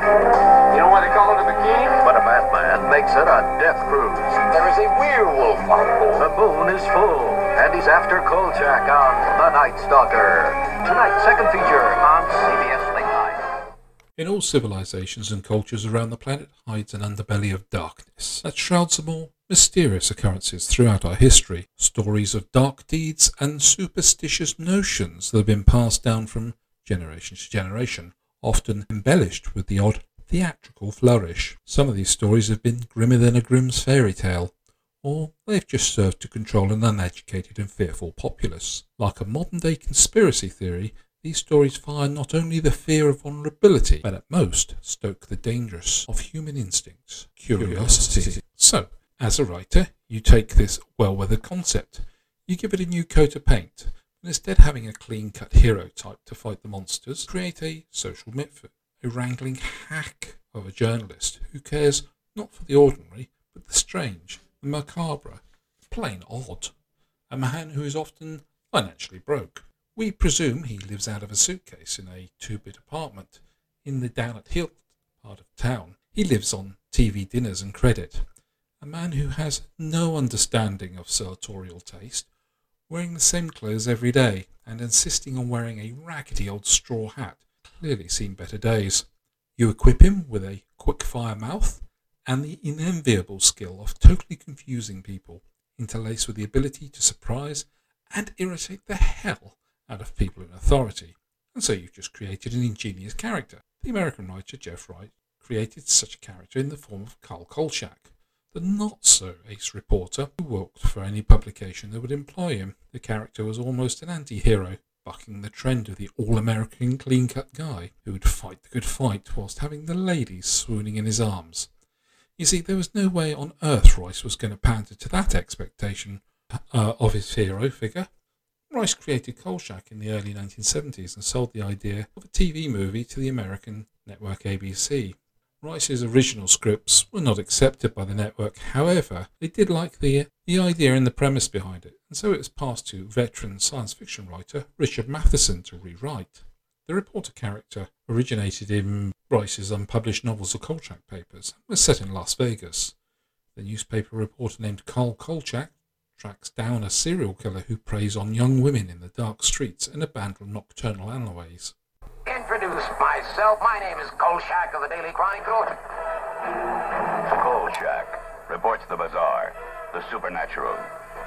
You know why they call it a bikini? But a madman makes it a death cruise. There is a werewolf on board. The moon is full, and he's after Kolchak on The Night Stalker. Tonight, second feature on CBS Late Night. In all civilizations and cultures around the planet hides an underbelly of darkness that shrouds the more mysterious occurrences throughout our history. Stories of dark deeds and superstitious notions that have been passed down from generation to generation, often embellished with the odd theatrical flourish. Some of these stories have been grimmer than a Grimm's fairy tale, or they've just served to control an uneducated and fearful populace. Like a modern day conspiracy theory, these stories fire not only the fear of vulnerability, but at most stoke the dangerous of human instincts, curiosity. So, as a writer, you take this well weathered concept, you give it a new coat of paint, and instead having a clean cut hero type to fight the monsters, create a social myth, a wrangling hack of a journalist who cares not for the ordinary, but the strange, the macabre, plain odd. A man who is often financially broke. We presume he lives out of a suitcase in a two bit apartment in the down at hill part of town. He lives on TV dinners and credit. A man who has no understanding of sartorial taste, wearing the same clothes every day and insisting on wearing a raggedy old straw hat, clearly seen better days. You equip him with a quick fire mouth and the unenviable skill of totally confusing people, interlaced with the ability to surprise and irritate the hell out of people in authority. And so you've just created an ingenious character. The American writer Jeff Rice created such a character in the form of Carl Kolchak, the not so ace reporter who worked for any publication that would employ him. The character was almost an anti hero, bucking the trend of the all American clean cut guy who would fight the good fight whilst having the ladies swooning in his arms. You see, there was no way on earth Rice was going to pander to that expectation uh, of his hero figure. Rice created Kolchak in the early 1970s and sold the idea of a TV movie to the American network ABC. Rice's original scripts were not accepted by the network, however, they did like the, the idea and the premise behind it, and so it was passed to veteran science fiction writer Richard Matheson to rewrite. The reporter character originated in Rice's unpublished novels The Kolchak Papers and was set in Las Vegas. The newspaper reporter named Carl Kolchak tracks down a serial killer who preys on young women in the dark streets and abandoned nocturnal alleyways. Introduce myself. My name is Kolchak of the Daily Chronicle. Kolchak reports the bizarre, the supernatural,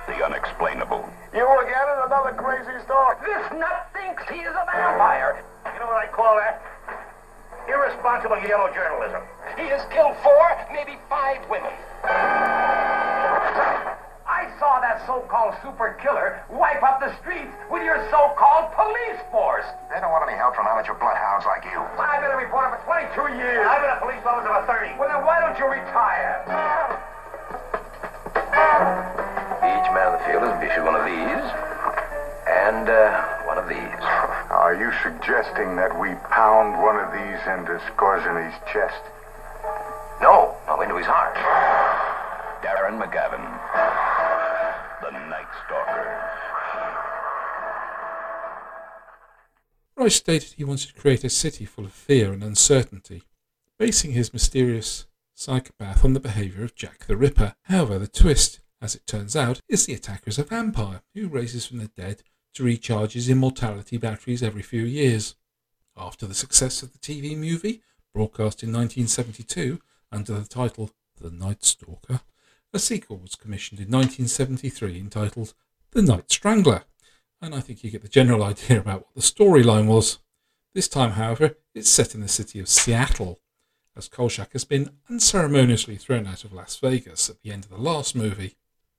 the unexplainable. You again in another crazy story. This nut thinks he is a vampire. You know what I call that? Irresponsible yellow journalism. He has killed four, maybe five women. I saw that so-called super killer wipe up the streets with your so-called police force. They don't want any help from amateur bloodhounds like you. I've been a reporter for 22 years. I've been a police officer for 30. Well, then why don't you retire? Each man in the field is issued one of these, and uh, one of these. Are you suggesting that we pound one of these into Skorzeny's chest? No, no, into his heart. Darren McGavin, the Night Stalker. Rice stated he wanted to create a city full of fear and uncertainty, basing his mysterious psychopath on the behaviour of Jack the Ripper. However, the twist, as it turns out, is the attacker is a vampire who raises from the dead to recharge his immortality batteries every few years. After the success of the TV movie, broadcast in 1972 under the title The Night Stalker, a sequel was commissioned in 1973 entitled The Night Strangler, and I think you get the general idea about what the storyline was. This time, however, it's set in the city of Seattle, as Kolchak has been unceremoniously thrown out of Las Vegas at the end of the last movie.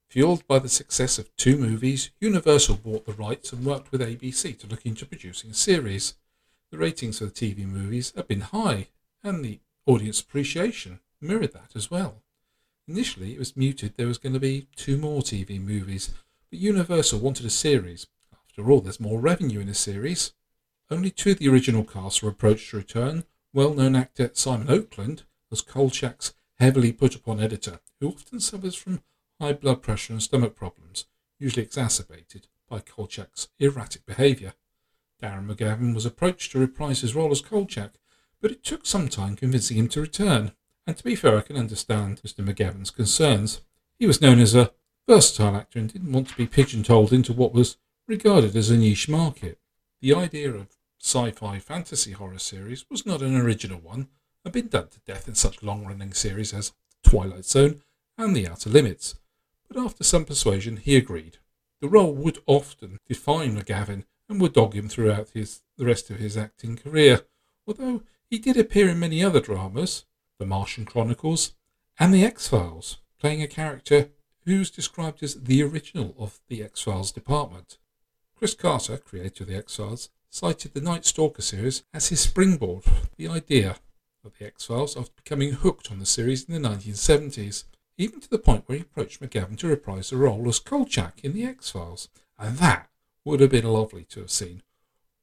Fueled by the success of two movies, Universal bought the rights and worked with ABC to look into producing a series. The ratings for the TV movies have been high, and the audience appreciation mirrored that as well. Initially, it was muted there was going to be two more TV movies, but Universal wanted a series. After all, there's more revenue in a series. Only two of the original cast were approached to return. Well known actor Simon Oakland was Kolchak's heavily put upon editor, who often suffers from high blood pressure and stomach problems, usually exacerbated by Kolchak's erratic behaviour. Darren McGavin was approached to reprise his role as Kolchak, but it took some time convincing him to return. And to be fair, I can understand Mr. McGavin's concerns. He was known as a versatile actor and didn't want to be pigeonholed into what was regarded as a niche market. The idea of sci-fi fantasy horror series was not an original one, and been done to death in such long-running series as Twilight Zone and The Outer Limits. But after some persuasion, he agreed. The role would often define McGavin and would dog him throughout his, the rest of his acting career, although he did appear in many other dramas, The Martian Chronicles and The X-Files, playing a character who's described as the original of the X-Files department. Chris Carter, creator of the X-Files, cited the Night Stalker series as his springboard for the idea of the X-Files after becoming hooked on the series in the 1970s, even to the point where he approached McGavin to reprise the role as Kolchak in the X-Files, and that would have been lovely to have seen.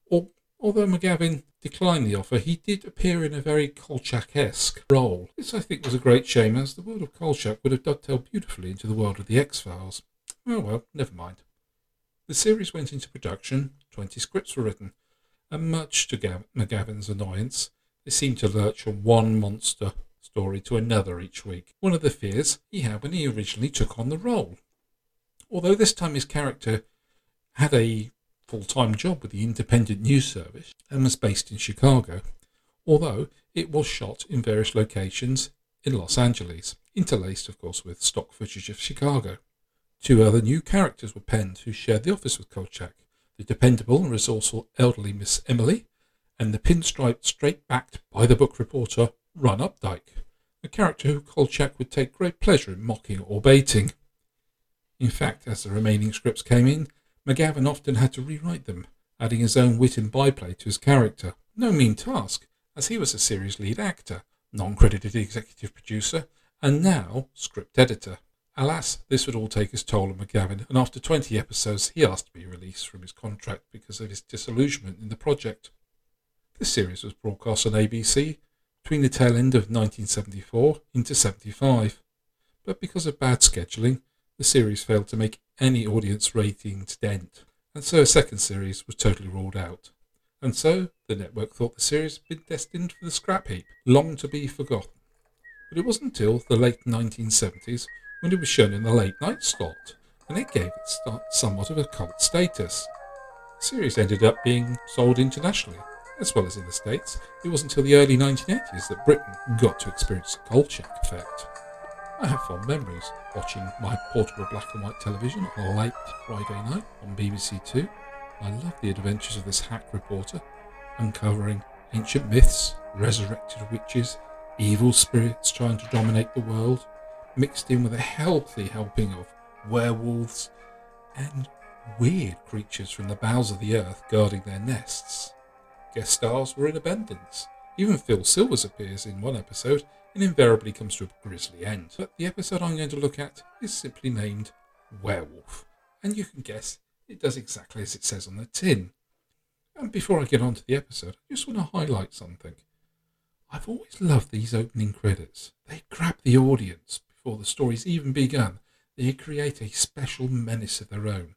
Or, although McGavin declined the offer, he did appear in a very Kolchak-esque role. This, I think, was a great shame, as the world of Kolchak would have dovetailed beautifully into the world of the X-Files. Oh well, never mind. The series went into production, 20 scripts were written, and much to Gav- McGavin's annoyance, they seemed to lurch from one monster story to another each week, one of the fears he had when he originally took on the role. Although this time his character had a full time job with the independent news service and was based in Chicago, although it was shot in various locations in Los Angeles, interlaced, of course, with stock footage of Chicago. Two other new characters were penned who shared the office with Kolchak the dependable and resourceful elderly Miss Emily, and the pinstriped, straight backed, by the book reporter Ron Updyke, a character who Kolchak would take great pleasure in mocking or baiting. In fact, as the remaining scripts came in, McGavin often had to rewrite them, adding his own wit and byplay to his character. No mean task, as he was a series lead actor, non credited executive producer, and now script editor. Alas, this would all take its toll on McGavin, and after 20 episodes, he asked to be released from his contract because of his disillusionment in the project. This series was broadcast on ABC between the tail end of 1974 into 75, but because of bad scheduling, the series failed to make any audience ratings dent, and so a second series was totally ruled out. And so the network thought the series had been destined for the scrap heap, long to be forgotten. But it wasn't until the late 1970s when it was shown in the late night slot, and it gave it somewhat of a cult status. The series ended up being sold internationally, as well as in the States. It wasn't until the early 1980s that Britain got to experience the Kolchak effect. I have fond memories watching my portable black and white television on a late Friday night on BBC Two. I love the adventures of this hack reporter, uncovering ancient myths, resurrected witches, evil spirits trying to dominate the world, mixed in with a healthy helping of werewolves and weird creatures from the bowels of the earth guarding their nests. Guest stars were in abundance. Even Phil Silvers appears in one episode and invariably comes to a grisly end. But the episode I'm going to look at is simply named Werewolf, and you can guess it does exactly as it says on the tin. And before I get on to the episode, I just want to highlight something. I've always loved these opening credits. They grab the audience before the story's even begun, they create a special menace of their own.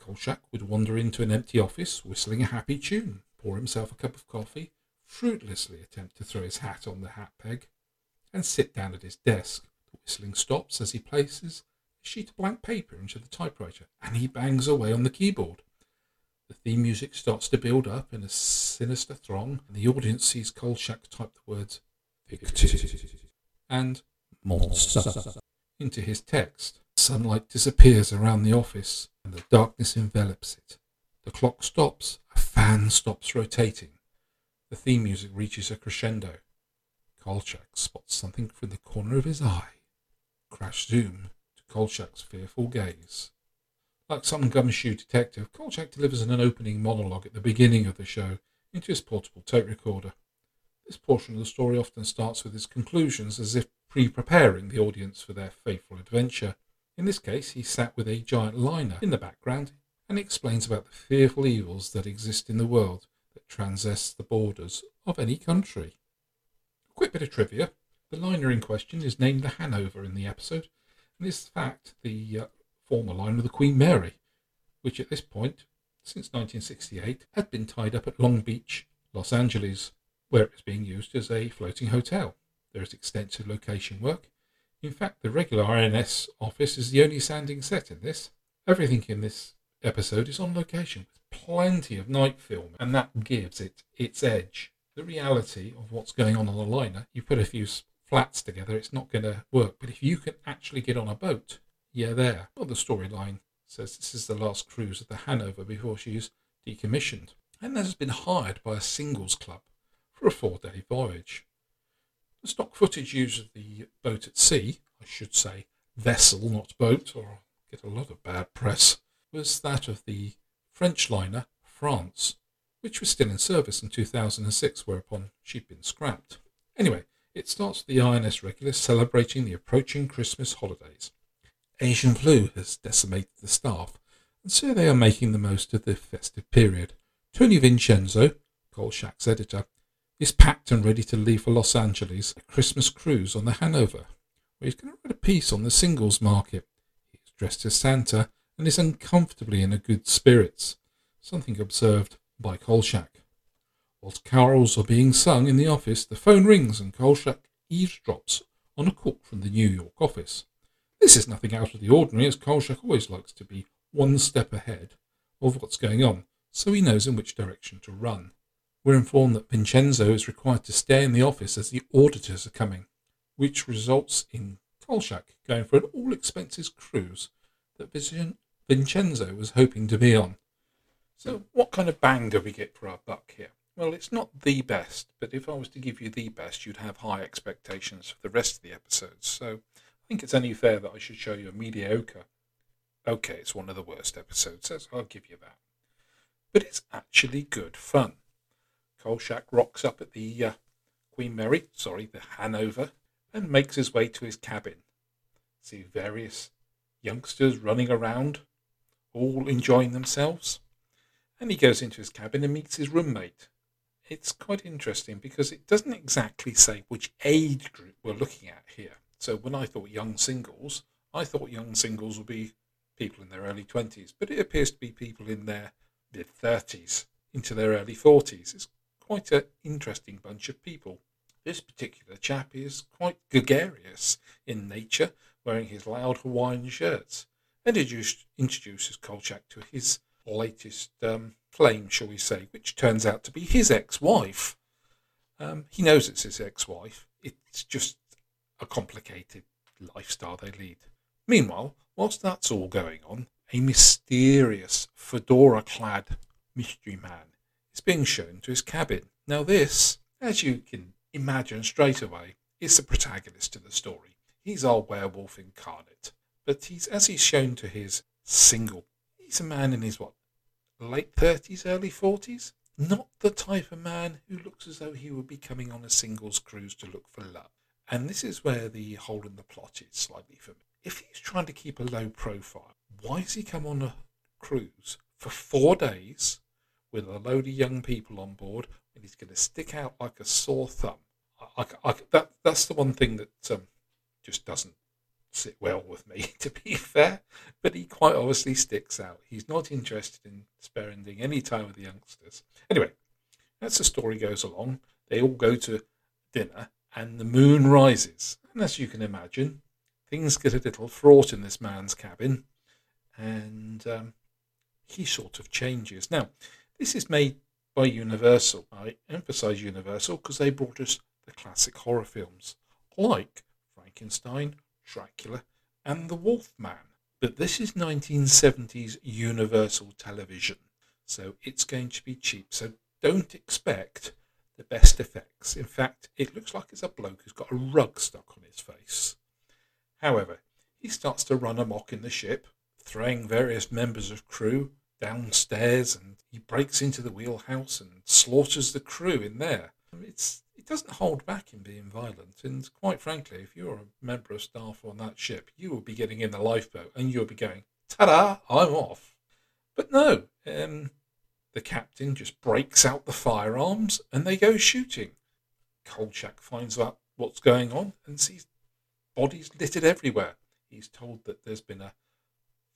Kolchak would wander into an empty office, whistling a happy tune, pour himself a cup of coffee, fruitlessly attempt to throw his hat on the hat peg, and sit down at his desk. The whistling stops as he places a sheet of blank paper into the typewriter, and he bangs away on the keyboard. The theme music starts to build up in a sinister throng, and the audience sees Kolchak type the words and monster into his text. Sunlight disappears around the office and the darkness envelops it. The clock stops, a fan stops rotating. The theme music reaches a crescendo. Kolchak spots something from the corner of his eye. Crash zoom to Kolchak's fearful gaze. Like some gumshoe detective, Kolchak delivers an opening monologue at the beginning of the show into his portable tape recorder. This portion of the story often starts with his conclusions as if pre preparing the audience for their fateful adventure. In this case, he sat with a giant liner in the background and explains about the fearful evils that exist in the world that transcend the borders of any country. Quick bit of trivia the liner in question is named the Hanover in the episode, and is in fact the uh, former liner of the Queen Mary, which at this point, since 1968, had been tied up at Long Beach, Los Angeles, where it was being used as a floating hotel. There is extensive location work. In fact, the regular INS office is the only standing set in this. Everything in this episode is on location, with plenty of night film, and that gives it its edge. The reality of what's going on on the liner, you put a few flats together, it's not going to work. But if you can actually get on a boat, you're there. Well, the storyline says this is the last cruise of the Hanover before she's decommissioned, and has been hired by a singles club for a four day voyage. The stock footage used of the boat at sea, I should say vessel, not boat, or I'll get a lot of bad press, was that of the French liner France, which was still in service in 2006, whereupon she'd been scrapped. Anyway, it starts with the INS Regulus celebrating the approaching Christmas holidays. Asian flu has decimated the staff, and so they are making the most of the festive period. Tony Vincenzo, Kolchak's editor, is packed and ready to leave for Los Angeles, a Christmas cruise on the Hanover, where he's going to write a piece on the singles market. He's dressed as Santa and is uncomfortably in a good spirits, something observed by Kolchak. Whilst carols are being sung in the office, the phone rings and Kolchak eavesdrops on a call from the New York office. This is nothing out of the ordinary, as Kolchak always likes to be one step ahead of what's going on, so he knows in which direction to run. We're informed that Vincenzo is required to stay in the office as the auditors are coming, which results in Kolchak going for an all expenses cruise that Vincenzo was hoping to be on. So, what kind of bang do we get for our buck here? Well, it's not the best, but if I was to give you the best, you'd have high expectations for the rest of the episodes. So I think it's only fair that I should show you a mediocre. Okay, it's one of the worst episodes, so I'll give you that. But it's actually good fun. Kolchak rocks up at the uh, Queen Mary, sorry, the Hanover, and makes his way to his cabin. See various youngsters running around, all enjoying themselves. And he goes into his cabin and meets his roommate, it's quite interesting because it doesn't exactly say which age group we're looking at here. So when I thought young singles, I thought young singles would be people in their early 20s, but it appears to be people in their mid 30s into their early 40s. It's quite an interesting bunch of people. This particular chap is quite gregarious in nature, wearing his loud Hawaiian shirts, and he introduces Kolchak to his latest um, flame, shall we say, which turns out to be his ex wife. Um, he knows it's his ex wife. It's just a complicated lifestyle they lead. Meanwhile, whilst that's all going on, a mysterious fedora clad mystery man is being shown to his cabin. Now, this, as you can imagine straight away, is the protagonist of the story. He's our werewolf incarnate, but he's as he's shown to his single. He's a man in his what late 30s, early 40s. Not the type of man who looks as though he would be coming on a singles cruise to look for love. And this is where the hole in the plot is slightly for me. If he's trying to keep a low profile, why has he come on a cruise for four days with a load of young people on board and he's going to stick out like a sore thumb? I, I, that, that's the one thing that um, just doesn't sit well with me, to be fair. But he quite obviously sticks out. He's not interested in spending any time with the youngsters. Anyway, as the story goes along, they all go to dinner and the moon rises. And as you can imagine, things get a little fraught in this man's cabin and um, he sort of changes. Now, this is made by Universal. I emphasize Universal because they brought us the classic horror films like Frankenstein, Dracula, and The Wolfman. But this is 1970s Universal Television, so it's going to be cheap. So don't expect the best effects. In fact, it looks like it's a bloke who's got a rug stuck on his face. However, he starts to run amok in the ship, throwing various members of crew downstairs, and he breaks into the wheelhouse and slaughters the crew in there. It's doesn't hold back in being violent. And quite frankly, if you're a member of staff on that ship, you will be getting in the lifeboat and you'll be going, ta-da, I'm off. But no, um, the captain just breaks out the firearms and they go shooting. Kolchak finds out what's going on and sees bodies littered everywhere. He's told that there's been a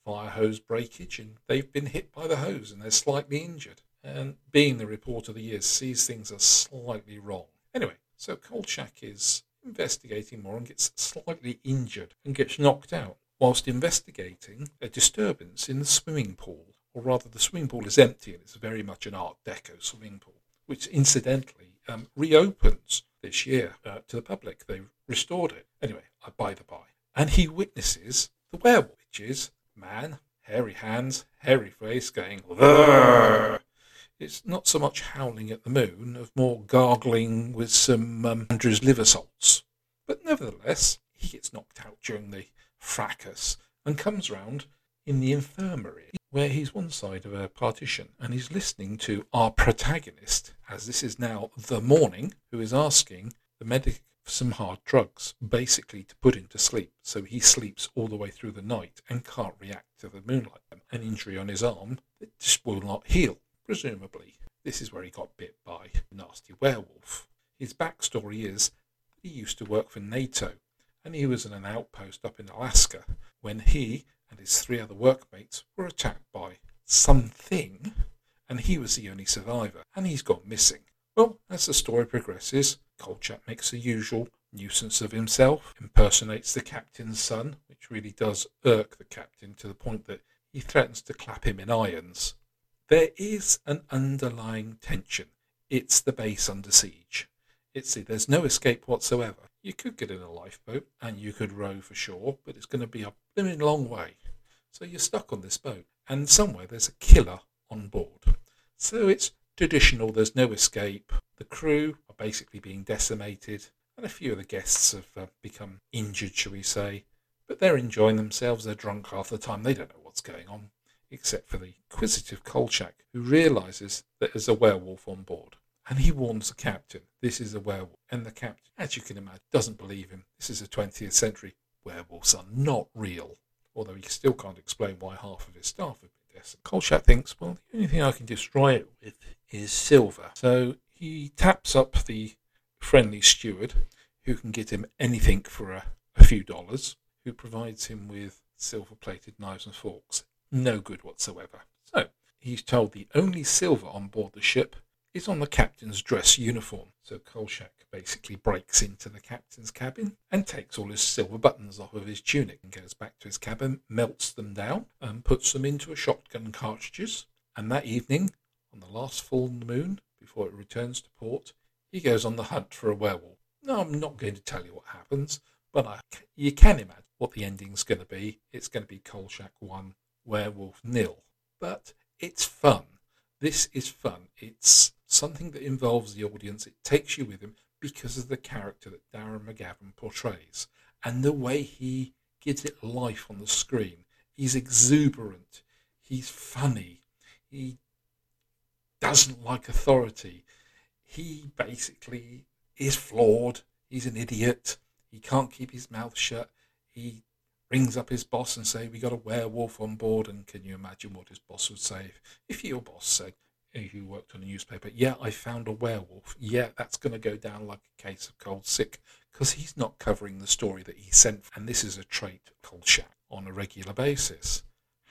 fire hose breakage and they've been hit by the hose and they're slightly injured. And being the reporter of the year sees things are slightly wrong. Anyway, so Kolchak is investigating more and gets slightly injured and gets knocked out whilst investigating a disturbance in the swimming pool. Or rather, the swimming pool is empty and it's very much an Art Deco swimming pool, which incidentally um, reopens this year uh, to the public. They restored it. Anyway, I by the by. And he witnesses the werewolf, which is man, hairy hands, hairy face, going. It's not so much howling at the moon, of more gargling with some um, Andrew's liver salts. But nevertheless, he gets knocked out during the fracas and comes round in the infirmary, where he's one side of a partition and he's listening to our protagonist, as this is now the morning, who is asking the medic for some hard drugs, basically to put him to sleep. So he sleeps all the way through the night and can't react to the moonlight. An injury on his arm that just will not heal. Presumably, this is where he got bit by a nasty werewolf. His backstory is he used to work for NATO and he was in an outpost up in Alaska when he and his three other workmates were attacked by something and he was the only survivor and he's gone missing. Well, as the story progresses, Kolchak makes the usual nuisance of himself, impersonates the captain's son, which really does irk the captain to the point that he threatens to clap him in irons. There is an underlying tension. It's the base under siege. It's there's no escape whatsoever. You could get in a lifeboat and you could row for shore, but it's going to be a blooming long way. So you're stuck on this boat, and somewhere there's a killer on board. So it's traditional. There's no escape. The crew are basically being decimated, and a few of the guests have uh, become injured, shall we say. But they're enjoying themselves. They're drunk half the time. They don't know what's going on, except for the inquisitive Kolchak, who realizes that there's a werewolf on board. And he warns the captain, this is a werewolf. And the captain, as you can imagine, doesn't believe him. This is a 20th century. Werewolves are not real. Although he still can't explain why half of his staff have been decimated. Kolchak thinks, well, the only thing I can destroy it with is silver. So he taps up the friendly steward, who can get him anything for a, a few dollars, who provides him with silver plated knives and forks. No good whatsoever. So he's told the only silver on board the ship is on the captain's dress uniform. So Kolchak basically breaks into the captain's cabin and takes all his silver buttons off of his tunic and goes back to his cabin, melts them down, and puts them into a shotgun cartridges. And that evening, on the last full moon, before it returns to port, he goes on the hunt for a werewolf. No, I'm not going to tell you what happens, but I, you can imagine what the ending's going to be. It's going to be Kolchak 1, Werewolf nil. But it's fun. This is fun. It's something that involves the audience. It takes you with him because of the character that Darren McGavin portrays and the way he gives it life on the screen. He's exuberant. He's funny. He doesn't like authority. He basically is flawed. He's an idiot. He can't keep his mouth shut. He rings up his boss and say, "We got a werewolf on board." And can you imagine what his boss would say if, if your boss said, if you worked on a newspaper, "Yeah, I found a werewolf." Yeah, that's going to go down like a case of cold sick because he's not covering the story that he sent. And this is a trait Kolchak on a regular basis.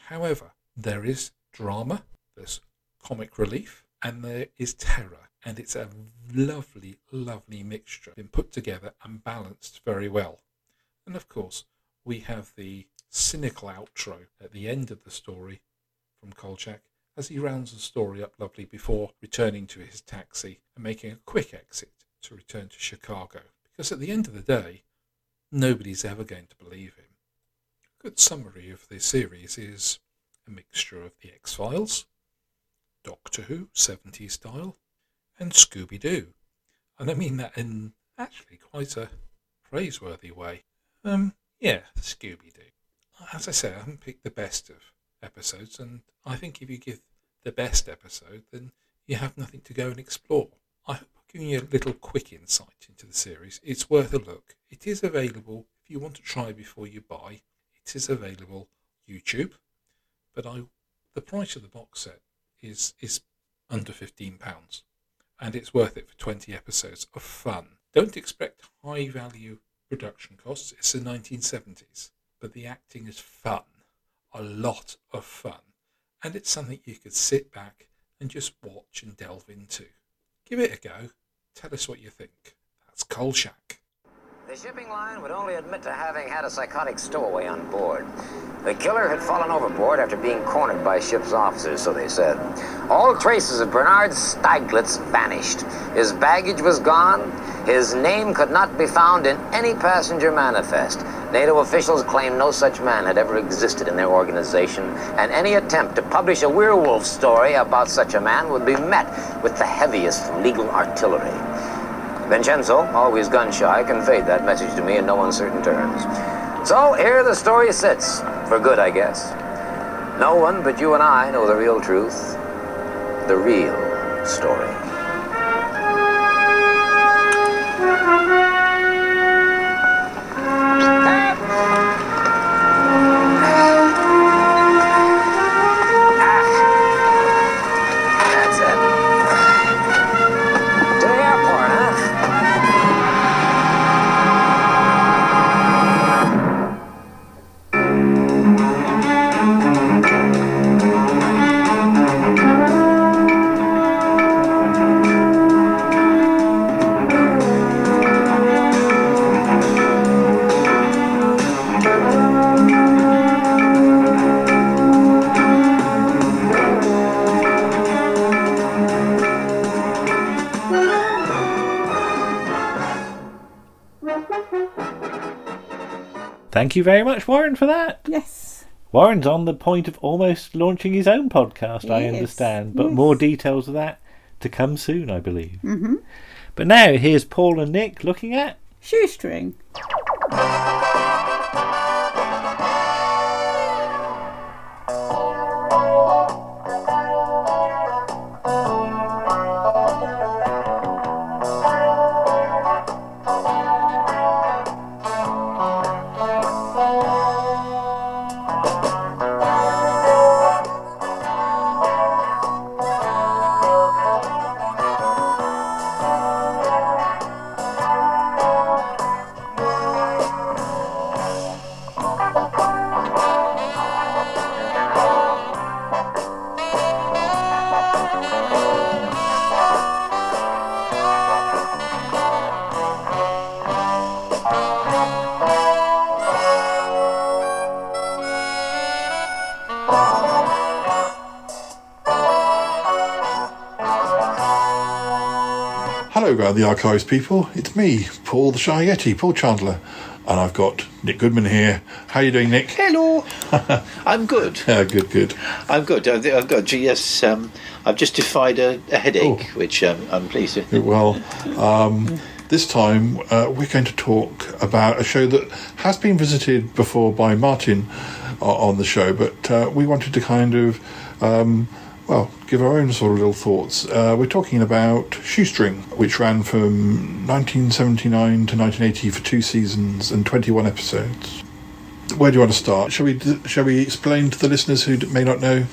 However, there is drama, there's comic relief, and there is terror. And it's a lovely, lovely mixture, been put together and balanced very well. And of course, we have the cynical outro at the end of the story from Kolchak as he rounds the story up lovely before returning to his taxi and making a quick exit to return to Chicago. Because at the end of the day, nobody's ever going to believe him. A good summary of the series is a mixture of The X Files, Doctor Who, 70s style, and Scooby Doo. And I mean that in actually quite a praiseworthy way. Um, yeah, Scooby Doo. As I say, I haven't picked the best of episodes, and I think if you give the best episode, then you have nothing to go and explore. I hope I giving you a little quick insight into the series. It's worth a look. It is available if you want to try before you buy. It is available YouTube, but I the price of the box set is is under fifteen pounds, and it's worth it for twenty episodes of fun. Don't expect high value production costs. It's the nineteen seventies, but the acting is fun, a lot of fun, and it's something you could sit back and just watch and delve into. Give it a go. Tell us what you think. That's Kolchak. The shipping line would only admit to having had a psychotic stowaway on board. The killer had fallen overboard after being cornered by ship's officers, so they said. All traces of Bernhardt Stieglitz vanished. His baggage was gone. His name could not be found in any passenger manifest. NATO officials claim no such man had ever existed in their organization, and any attempt to publish a werewolf story about such a man would be met with the heaviest legal artillery. Vincenzo, always gun shy, conveyed that message to me in no uncertain terms. So here the story sits, for good, I guess. No one but you and I know the real truth, the real story. Thank you very much, Warren, for that. Yes. Warren's on the point of almost launching his own podcast, I understand, but yes. more details of that to come soon, I believe. Mm-hmm. But now here's Paul and Nick looking at Shoestring. The archives people. It's me, Paul the Shy Yeti, Paul Chandler, and I've got Nick Goodman here. How are you doing, Nick? Hello. I'm good. Yeah, good, good. I'm good. I've, I've got yes. Um, I've just defied a, a headache, which um, I'm pleased with. Well, um, this time uh, we're going to talk about a show that has been visited before by Martin uh, on the show, but uh, we wanted to kind of, um, give our own sort of little thoughts. Uh, we're talking about Shoestring, which ran from 1979 to 1980 for two seasons and 21 episodes. Where do you want to start? Shall we shall we explain to the listeners who may not know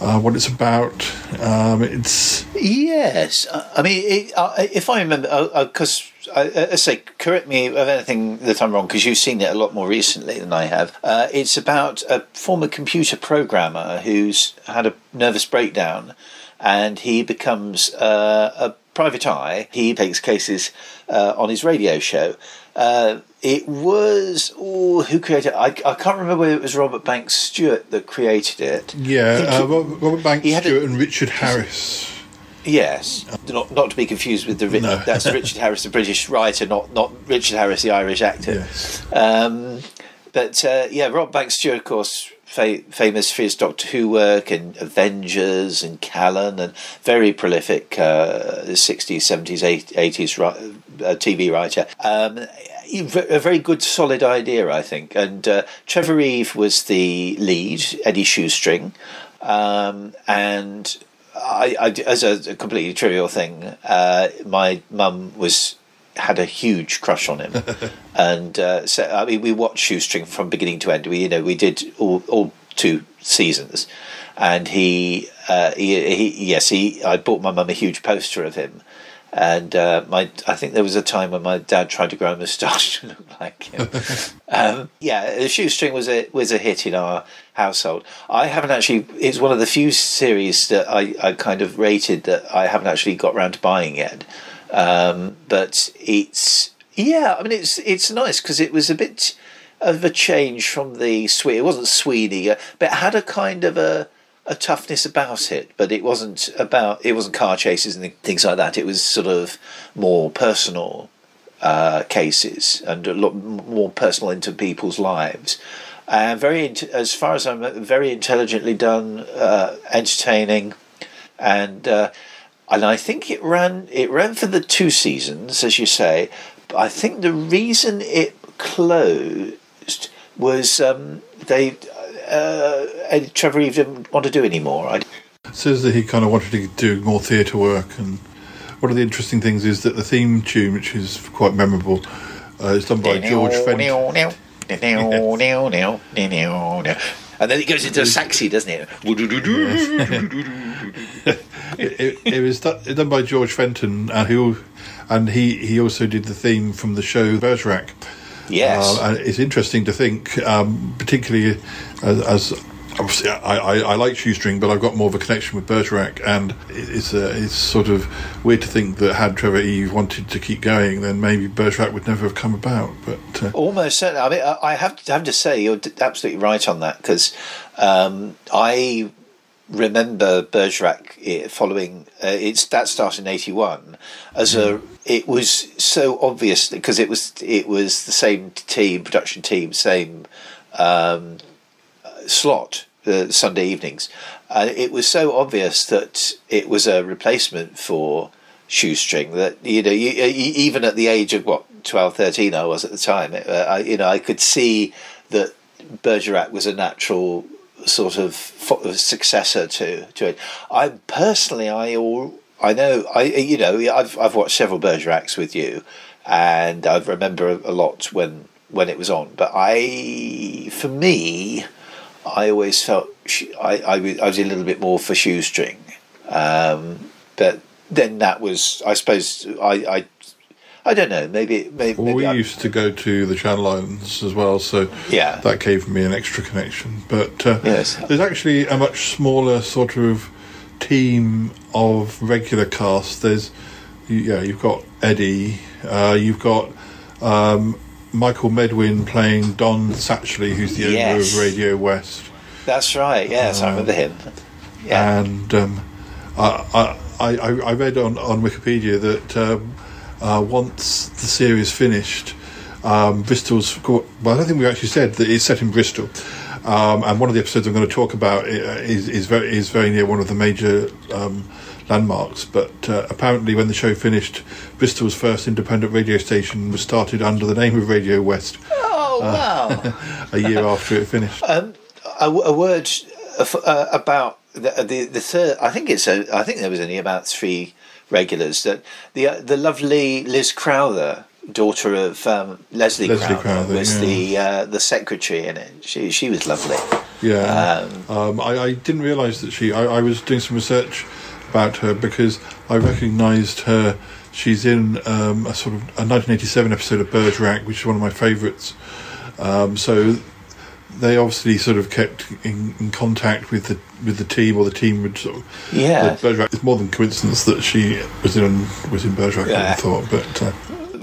uh, what it's about? Um, it's Yes, I mean, it, uh, if I remember, because I, I say, correct me of anything that I'm wrong, because you've seen it a lot more recently than I have. Uh, it's about a former computer programmer who's had a nervous breakdown, and he becomes uh, a private eye. He takes cases uh, on his radio show. Uh, it was oh, who created? It? I I can't remember whether it was Robert Banks Stewart that created it. Yeah, think uh, Robert, Banks he had a- Stewart and Richard Harris. Yes, not not to be confused with the Ri- that's Richard Harris, the British writer, not not Richard Harris, the Irish actor. Um, but uh, yeah, Rob Banks Stewart, of course, fa- famous for his Doctor Who work and Avengers and Callan, and very prolific uh, sixties, seventies, eighties uh, TV writer. Um, a very good, solid idea, I think. And uh, Trevor Eve was the lead, Eddie Shoestring, um, and I, I as a, completely trivial thing, uh, my mum was had a huge crush on him, and uh, so I mean, we watched Shoestring from beginning to end. We you know we did all all two seasons, and he, uh, he, he yes he I bought my mum a huge poster of him. And uh, my, I think there was a time when my dad tried to grow a moustache to look like him. um, yeah, the shoestring was a was a hit in our household. I haven't actually. It's one of the few series that I, I kind of rated that I haven't actually got round to buying yet. Um, but it's yeah, I mean it's it's nice because it was a bit of a change from the sweet. It wasn't Sweeney, uh, but it had a kind of a a toughness about it. But it wasn't about it wasn't car chases and things like that. It was sort of more personal uh, cases and a lot more personal into people's lives. And very, as far as I'm very intelligently done, uh, entertaining, and uh, and I think it ran it ran for the two seasons, as you say. But I think the reason it closed was um, they uh, Trevor Eve didn't want to do anymore. I, says that he kind of wanted to do more theatre work, and one of the interesting things is that the theme tune, which is quite memorable, uh, is done by George Fenton. And then it goes into a saxy, doesn't it? it, it, it was done, done by George Fenton, uh, who, and he, he also did the theme from the show Bergerac. Yes. Uh, and it's interesting to think, um, particularly as, as obviously I, I, I like Shoestring, but I've got more of a connection with Bergerac, and it's uh, it's sort of weird to think that had Trevor Eve wanted to keep going, then maybe Bergerac would never have come about. But uh, Almost certainly. I mean, I I have to, have to say you're absolutely right on that because um, I remember Bergerac eh, following. Uh, it's that started in eighty one as a. It was so obvious because it was it was the same team, production team, same um, slot. The Sunday evenings, uh, it was so obvious that it was a replacement for shoestring that you know you, you, even at the age of what 12 13 i was at the time uh, I, you know i could see that bergerac was a natural sort of successor to to it. I personally i all i know i you know i've i've watched several bergeracs with you and i remember a lot when when it was on. But i for me i always felt sh- I, I, was- I was a little bit more for shoestring. Um, but then that was, I suppose, I, I, I don't know. Maybe, maybe, well, maybe we I- used to go to the Channel Islands as well, so Yeah. that gave me an extra connection. But uh, Yes. there's actually a much smaller sort of team of regular cast. There's, yeah, you've got Eddie, uh, you've got um, Michael Medwin playing Don Satchley, who's the owner Yes. of Radio West. that's right. Yes, I remember him. Yeah. And um, I, I, I, I read on, on Wikipedia that um, uh, once the series finished, um, Bristol's. Well, I don't think we actually said that it's set in Bristol. Um, and one of the episodes I'm going to talk about is, is very is very near one of the major um, landmarks. But uh, apparently, when the show finished, Bristol's first independent radio station was started under the name of Radio West Oh wow! a year after it finished. um, a, a word of, uh, about the, the the third. I think it's a. I think there was only about three regulars. That the uh, the lovely Liz Crowther, daughter of um, Leslie, Leslie Crowther, Crowther, was yeah. the uh, the secretary in it. She she was lovely. Yeah, um, I, I didn't realise that she. I, I was doing some research about her because I recognised her. She's in um, a sort of a 1987 episode of Bergerac, which is one of my favourites. Um, so they obviously sort of kept in, in contact with the with the team, or the team would sort of. Yeah. Bergerac. It's more than coincidence that she was in was in Bergerac. I thought, but uh,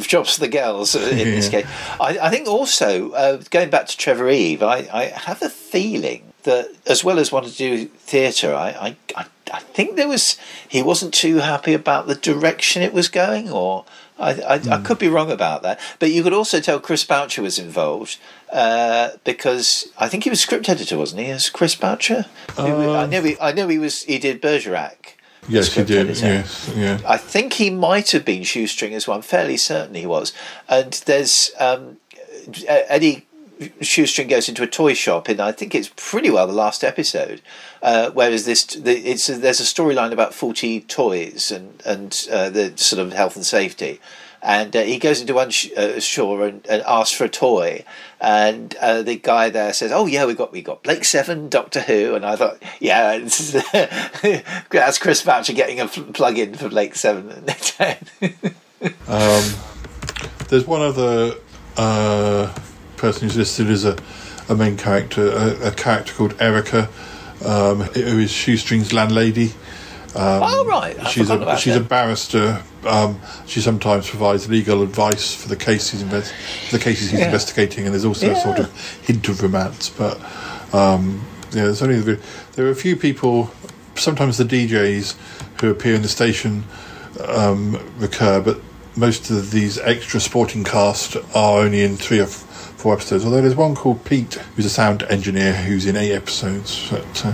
jobs for the girls in this case. I, I think also uh, going back to Trevor Eve, I, I have a feeling that as well as wanting to do theatre, I, I, I, I think there was he wasn't too happy about the direction it was going, or I, I, I could be wrong about that. But you could also tell Chris Boucher was involved uh, because I think he was script editor, wasn't he? As Chris Boucher, I know he, I know he was. He did Bergerac. yes, he did. editor. Yes, yeah. I think he might have been shoestring as well. I'm fairly certain he was. And there's um, Eddie Shoestring goes into a toy shop and I think it's pretty well the last episode. Uh, whereas this, the, it's there's a storyline about faulty toys and and uh, the sort of health and safety. And uh, he goes into one sh- uh, store and, and asks for a toy, and uh, the guy there says, "Oh yeah, we got we got Blake Seven, Doctor Who," and I thought, "Yeah, that's Chris Boucher getting a plug in for Blake Seven. Um, there's one other uh, person who's listed as a, a main character, a, a character called Erica, um, who is Shoestring's landlady. Um, Oh, right. I she's a she's a barrister. Um, she sometimes provides legal advice for the cases invest- the cases he's Yeah. investigating, and there's also a sort of hint of romance. But um, yeah, there's only the, there are a few people. Sometimes the DJs who appear in the station um, recur, but most of these extra sporting cast are only in three or four episodes. Although there's one called Pete, who's a sound engineer, who's in eight episodes. But,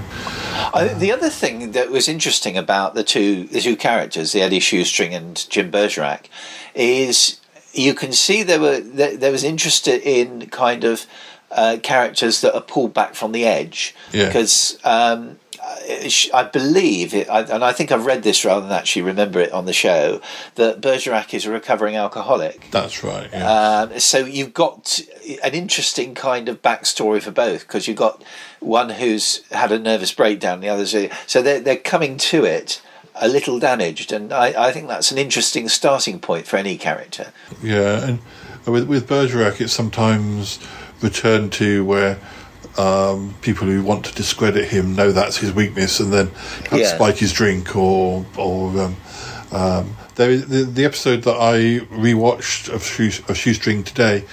uh, the other thing that was interesting about the two the two characters, the Eddie Shoestring and Jim Bergerac, is you can see there were there, there was interest in kind of uh, characters that are pulled back from the edge Yeah. because. Um, I- I believe, it, and I think I've read this rather than actually remember it on the show, that Bergerac is a recovering alcoholic. that's right. Yeah. Um, so you've got an interesting kind of backstory for both because you've got one who's had a nervous breakdown, the others. So they're they're coming to it a little damaged, and I, I think that's an interesting starting point for any character. Yeah, and with with Bergerac, it's sometimes returned to where um, people who want to discredit him know that's his weakness, and then Yeah. spike his drink or or. Um, um, there is the, the episode that I rewatched of, Shoe, of Shoestring today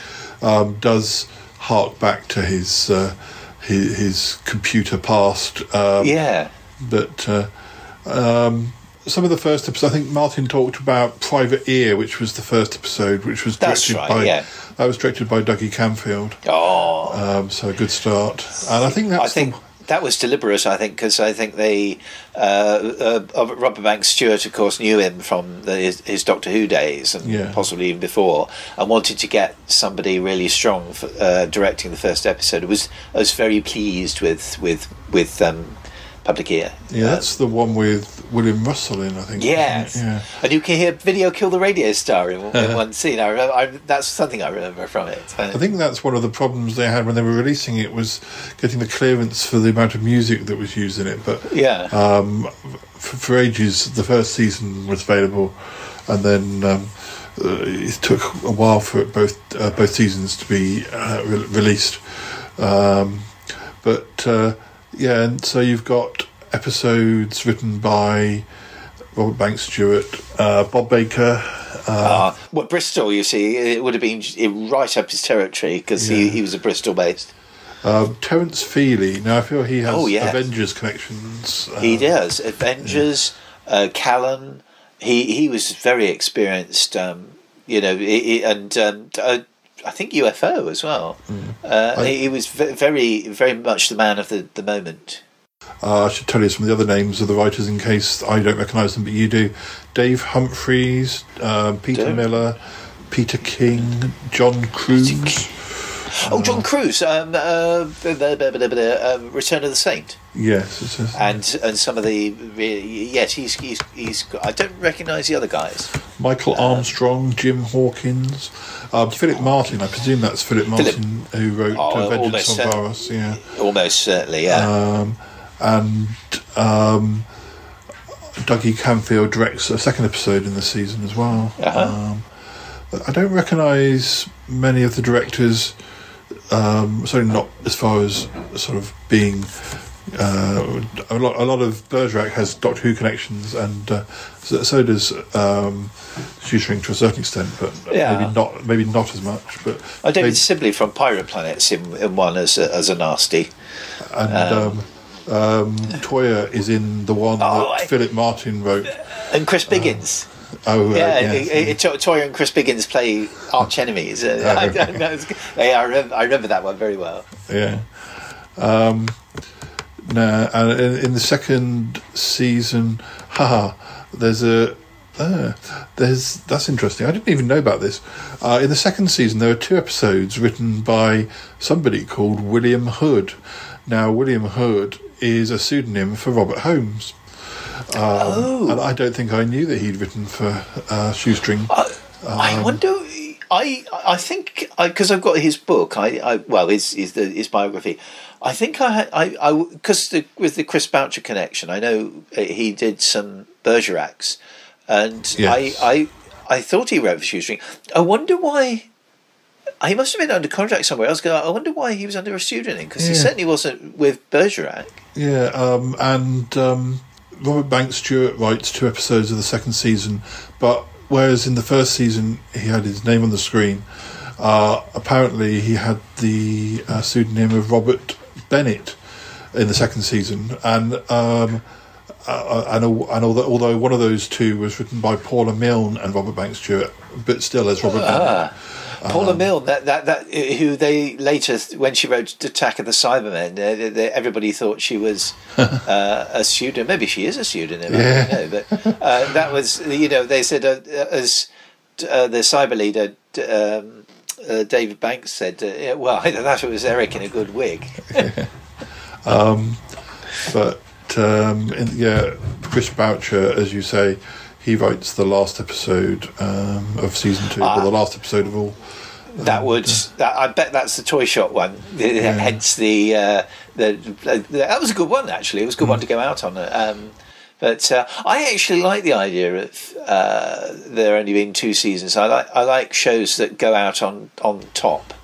um, does hark back to his uh, his, his computer past. Um, Yeah. but uh, um, some of the first episodes, I think Martin talked about Private Ear, which was the first episode, which was directed right, by yeah. that was directed by Dougie Camfield. Oh, Um, so a good start, and I think that's I think that was deliberate. I think because I think they uh, uh, Robert Banks Stewart, of course, knew him from the, his, his Doctor Who days and Yeah. possibly even before, and wanted to get somebody really strong for uh, directing the first episode. It was I was very pleased with with with um, Public Ear. yeah, that's the one with William Russell in. I think. Yes, Yeah. and you can hear video kill the radio star in, in one scene. I, remember, I that's something I remember from it. I think that's one of the problems they had when they were releasing it was getting the clearance for the amount of music that was used in it. But Yeah. um, for, for ages, the first season was available, and then um, uh, it took a while for both uh, both seasons to be uh, re- released. Um, but uh, yeah, and so you've got episodes written by Robert Banks Stewart, uh, Bob Baker. Uh, Ah, well, Bristol, you see, it would have been right up his territory because he, Yeah. he was a Bristol based. Um, Terence Feely. Now I feel he has Oh, yes. Avengers connections. Uh, he does. Avengers, uh, Callan. He he was very experienced. Um, you know, he, he- and um, uh, I think UFO as well. Uh, I- he, was very very much the man of the, the moment. Uh, I should tell you some of the other names of the writers in case I don't recognise them, but you do. Dave Humphreys, um, Peter Do. Miller, Peter King, John Cruise. Oh, John Cruise, um, uh, um, Return of the Saint. Yes, it's and and some of the yes he's he's he's I don't recognise the other guys. Michael Armstrong, Jim Hawkins, um, Philip Martin. I presume that's Philip Martin who wrote Oh, uh, Vengeance almost on cer- Yeah. Almost certainly, yeah. Um, and um, Dougie Camfield directs a second episode in the season as well. Uh-huh. Um, I don't recognise many of the directors, um, certainly not as far as sort of being. Uh, a lot, a lot of Bergerac has Doctor Who connections, and uh, so, so does um, to a certain extent, but Yeah. maybe not, maybe not as much. But oh, David maybe- Sibley from Pirate Planets in, in one as a, as a nasty. and Um, um, um, Toyah is in the one Oh, that I- Philip Martin wrote. And Chris Biggins. Oh, right, yeah, yes. it- it- Toyah and Chris Biggins play arch enemies. Uh, Oh, I. I, yeah, I, remember, I remember that one very well. Yeah. Um, no, and in, in the second season, haha, there's a Uh, there's that's interesting. I didn't even know about this. Uh, in the second season, there are two episodes written by somebody called William Hood. Now, William Hood is a pseudonym for Robert Holmes. Um, Oh. And I don't think I knew that he'd written for uh, Shoestring. I Um, wonder. I I think because I've got his book. I, I well his his the, his biography. I think I had I I because the, with the Chris Boucher connection. I know uh, he did some Bergeracs, and Yes. I I I thought he wrote for Shoestring. I wonder why. He must have been under contract somewhere else. 'cause I wonder why he was under a pseudonym because he certainly wasn't with Bergerac. Yeah, um, and um, Robert Banks Stewart writes two episodes of the second season, but whereas in the first season he had his name on the screen, uh, apparently he had the uh, pseudonym of Robert Bennett in the second season, and um, uh, and, al- and although, although one of those two was written by Paula Milne and Robert Banks Stewart, but still as Robert Bennett. Ah. Paula Um, Milne, that, that that who they later when she wrote Attack of the Cybermen, uh, they- they- everybody thought she was uh, a pseudonym. Maybe she is a pseudonym. I don't know, but uh, that was you know they said uh, as uh, the cyber leader. Um, uh, David Banks said, uh, "Well, either that it was Eric in a good wig." Um, but um, in, yeah, Chris Boucher, as you say, he writes the last episode um, of season two, or the last episode of all. That would. That, I bet that's the toy shop one. Hence the, uh, the, the that was a good one actually. It was a good one to go out on. Um, but uh, I actually like the idea of uh, there only being two seasons. I like I like shows that go out on on top.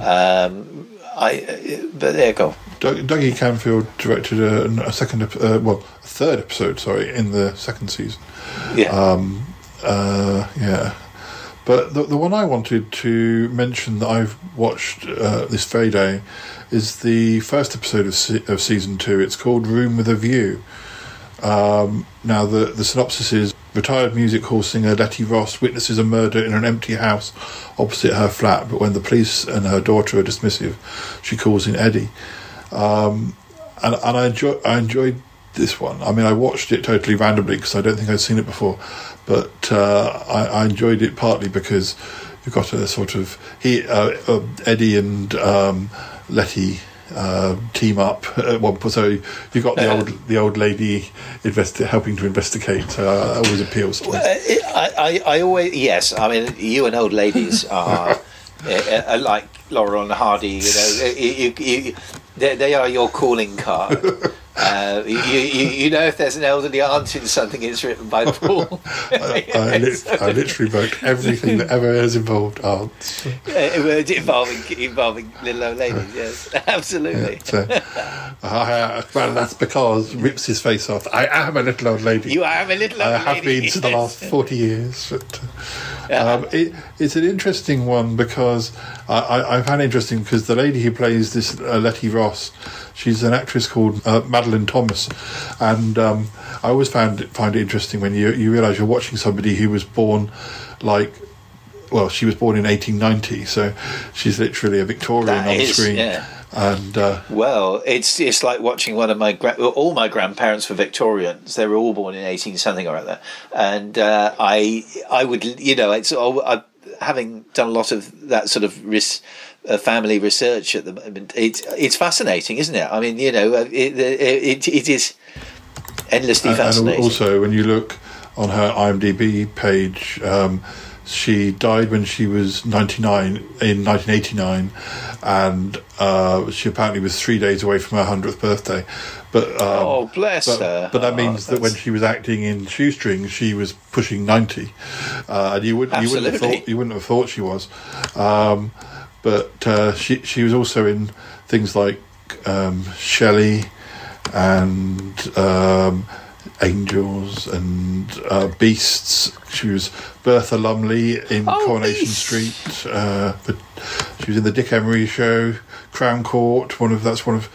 Um, I but there you go. Doug, Dougie Camfield directed a, a second, uh, well, a third episode, sorry, in the second season. Yeah. Um, uh, yeah. But the, the one I wanted to mention that I've watched uh, this very day is the first episode of, se- of season two. It's called Room with a View. Um, now, the, the synopsis is retired music hall singer Letty Ross witnesses a murder in an empty house opposite her flat, but when the police and her daughter are dismissive, she calls in Eddie. Um, and and I, enjoy, I enjoyed this one. I mean, I watched it totally randomly because I don't think I'd seen it before, but uh, I, I enjoyed it partly because you've got a sort of he uh, uh, Eddie and um, Letty uh, team up at one point. So you got the old the old lady investi- helping to investigate. So that always appeals to. Uh, I, I, I always yes. I mean, you and old ladies are, uh, are like Laurel and Hardy. You know, you, you, you, they, they are your calling card. Uh, you, you, you know if there's an elderly aunt in something, it's written by Paul. I, I, lit- I literally wrote everything that ever has involved aunts. Uh, involving involving little old ladies. Yes, absolutely. So, uh, well, that's because rips his face off. I am a little old lady. You are a little old lady. I have been for the last 40 years. But, uh, um, it, it's an interesting one because I, I, I found it interesting because the lady who plays this uh, Letty Ross, she's an actress called uh, Madoline Thomas, and um, I always found it, find it interesting when you you realise you're watching somebody who was born like. Well, she was born in 1890, so she's literally a Victorian That on is, screen. yeah. And uh, Well, it's it's like watching one of my gra- well, all my grandparents were Victorians. They were all born in eighteen something or other, and uh, I I would you know it's all, I, having done a lot of that sort of ris- uh, family research at the moment. It's it's fascinating, isn't it? I mean, you know, uh, it it, it is endlessly And- And fascinating. also, when you look on her IMDb page, um, she died when she was 99 in 1989, and uh, she apparently was three days away from her 100th birthday. But um, Oh, bless but, her. But that Oh, means that when she was acting in Shoestring, she was pushing 90, uh, and you wouldn't you wouldn't have thought you wouldn't have thought she was. Um, but uh, she she was also in things like um, Shelley and um, Angels and uh, Beasts. She was Bertha Lumley in Oh, Coronation Beasts. Street. Uh, but she was in the Dick Emery show, Crown Court. One of that's one of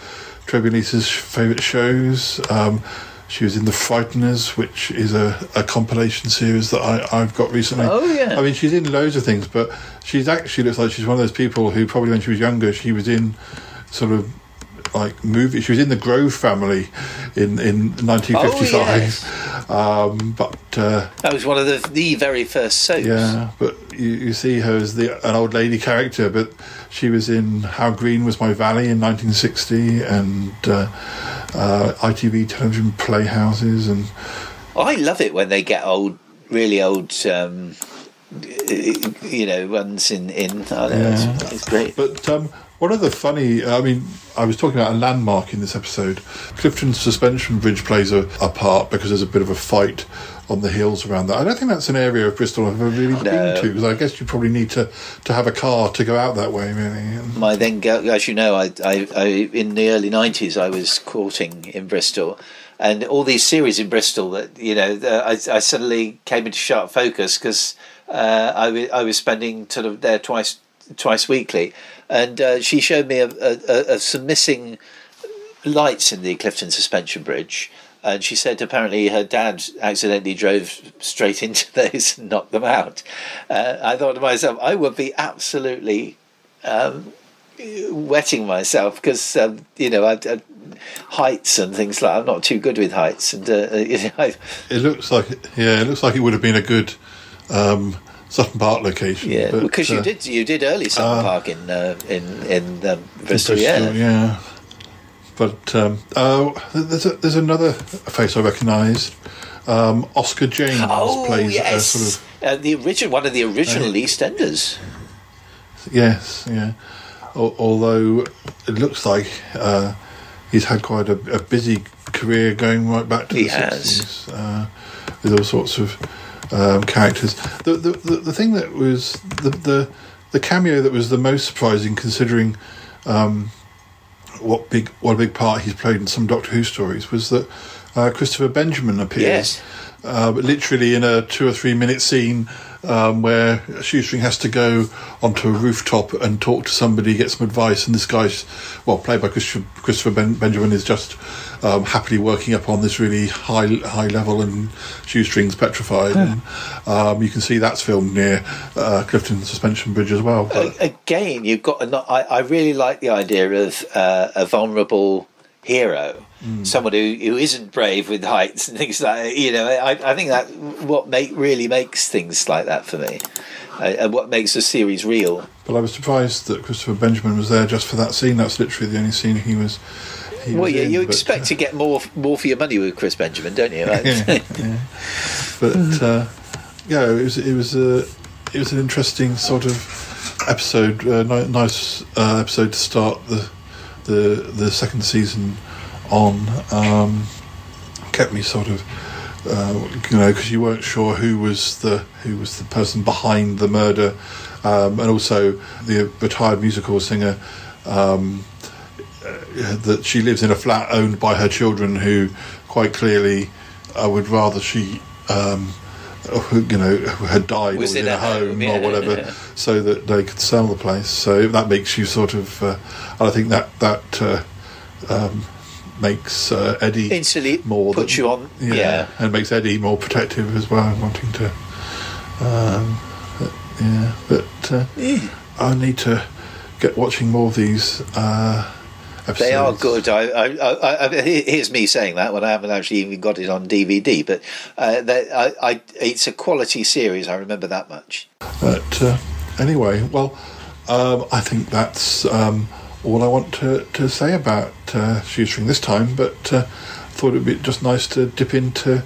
Trebulisa's favourite shows. Um, she was in The Frighteners, which is a, a compilation series that I, I've got recently. Oh, yeah. I mean, she's in loads of things, but she's actually looks like she's one of those people who probably when she was younger, she was in sort of like movie. She was in the Grove family in in 1955. um, but uh, That was one of the the very first soaps. yeah, but you, you see her as the an old lady character. But she was in How Green Was My Valley in 1960 and uh, uh, ITV television playhouses and Oh, I love it when they get old, really old. Um, you know, ones in in. Know, Yeah. it's, it's great. But um, one of the funny, I mean, I was talking about a landmark in this episode. Clifton Suspension Bridge plays a, a part because there's a bit of a fight on the hills around that. I don't think that's an area of Bristol I've ever really been to because I guess you probably need to, to have a car to go out that way, really. My then, as you know, I, I, I in the early nineties, I was courting in Bristol, and all these series in Bristol that you know, uh, I, I suddenly came into sharp focus because uh, I, I was spending sort of there twice twice weekly, and uh, she showed me a, a, a, some missing lights in the Clifton Suspension Bridge. And she said apparently her dad accidentally drove straight into those and knocked them out. Uh, I thought to myself, I would be absolutely um, wetting myself because um, you know I, I, heights and things like I'm not too good with heights, and uh, you know, It looks like, yeah, it looks like it would have been a good um, Sutton Park location. yeah, but, because you uh, did you did early Sutton uh, Park in uh, in in um, Bristol, yeah. yeah. But um, uh, there's a, there's another face I recognise. Um, Oscar James Oh plays yes, a sort of uh, the original one of the original EastEnders. yes, yeah. Al- although it looks like uh, he's had quite a, a busy career going right back to He the has. 60s uh, with all sorts of um, characters. The, the the the thing that was the the the cameo that was the most surprising, considering um, what big what a big part he's played in some Doctor Who stories, was that uh, Christopher Benjamin appears. Yes. Uh, but literally in a two or three minute scene um, where a Shoestring has to go onto a rooftop and talk to somebody, get some advice, and this guy's, well, played by Christopher, Christopher ben, Benjamin, is just um, happily working up on this really high high level, and Shoestring's petrified. and um, you can see that's filmed near uh, Clifton Suspension Bridge as well. But, again, you've got. A, not- I, I really like the idea of uh, a vulnerable hero, Mm. someone who, who isn't brave with heights and things like. that. You know, I, I think that what make really makes things like that for me, uh, and what makes the series real. but I was surprised that Christopher Benjamin was there just for that scene. That's literally the only scene he was. He well, was yeah, in, you but, expect to get more more for your money with Chris Benjamin, don't you? Right? yeah, yeah. But uh, yeah, it was it was a it was an interesting sort of episode, uh, nice uh, episode to start the the the second season on. Um, kept me sort of. Uh, you know, because you weren't sure who was the who was the person behind the murder, um, and also the retired musical singer um, uh, that she lives in a flat owned by her children who quite clearly I would rather she um, you know had died Was or in in a home, home, yeah, or whatever yeah. so that they could sell the place so that makes you sort of uh, and I think that that uh, um, makes uh, Eddie Instantly more puts than- you on. Yeah. and makes Eddie more protective as well wanting to um, but, yeah but uh, I need to get watching more of these uh, episodes They are good. I, I, I, I, here's me saying that when I haven't actually even got it on DVD. But uh, they, I, I, it's a quality series. I remember that much. But uh, anyway, well, um, I think that's um, all I want to, to say about uh, Shoestring this time. But uh, thought it'd be just nice to dip into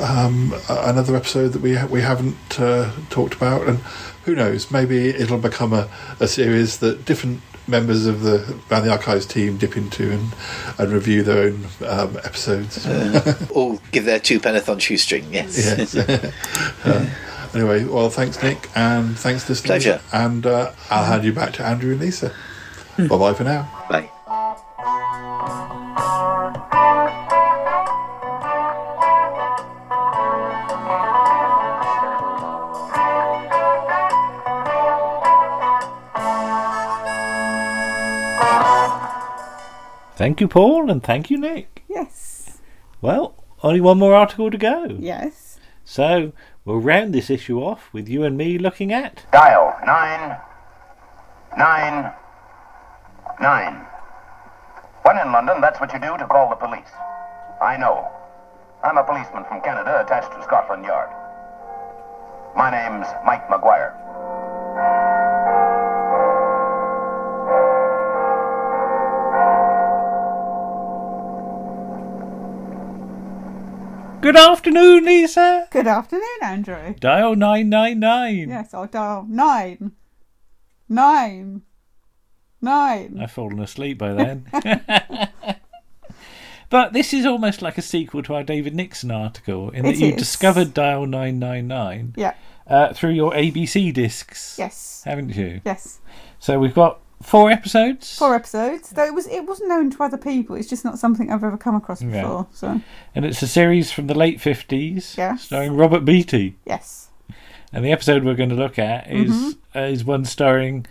um, another episode that we ha- we haven't uh, talked about, and who knows, maybe it'll become a, a series that different members of the Round the Archives team dip into and, and review their own um, episodes. Uh, all give their two penneth on shoestring. Yes. Yes. Uh, anyway, well, thanks, Nick, and thanks, listeners. Pleasure. And uh, I'll hand you back to Andrew and Lisa. bye bye for now. Bye. Thank you, Paul, and thank you, Nick. Yes. Well, only one more article to go. Yes. So we'll round this issue off with you and me looking at Dial nine, nine, nine. When in London, that's what you do to call the police. I know. I'm a policeman from Canada attached to Scotland Yard. My name's Mike Maguire. Good afternoon, Lisa. Good afternoon, Andrew. Dial 999. Yes, I'll dial nine. Nine. Nine. I've fallen asleep by then. but this is almost like a sequel to our David Nixon article in that It you is. discovered Dial 999 Yeah. uh, through your ABC discs. Yes. Haven't you? Yes. So we've got four episodes. Four episodes. Though it was it wasn't known to other people. It's just not something I've ever come across Yeah. before. So And it's a series from the late 50s. Yes. Starring Robert Beatty. yes. And the episode we're going to look at is Mhm. uh, is one starring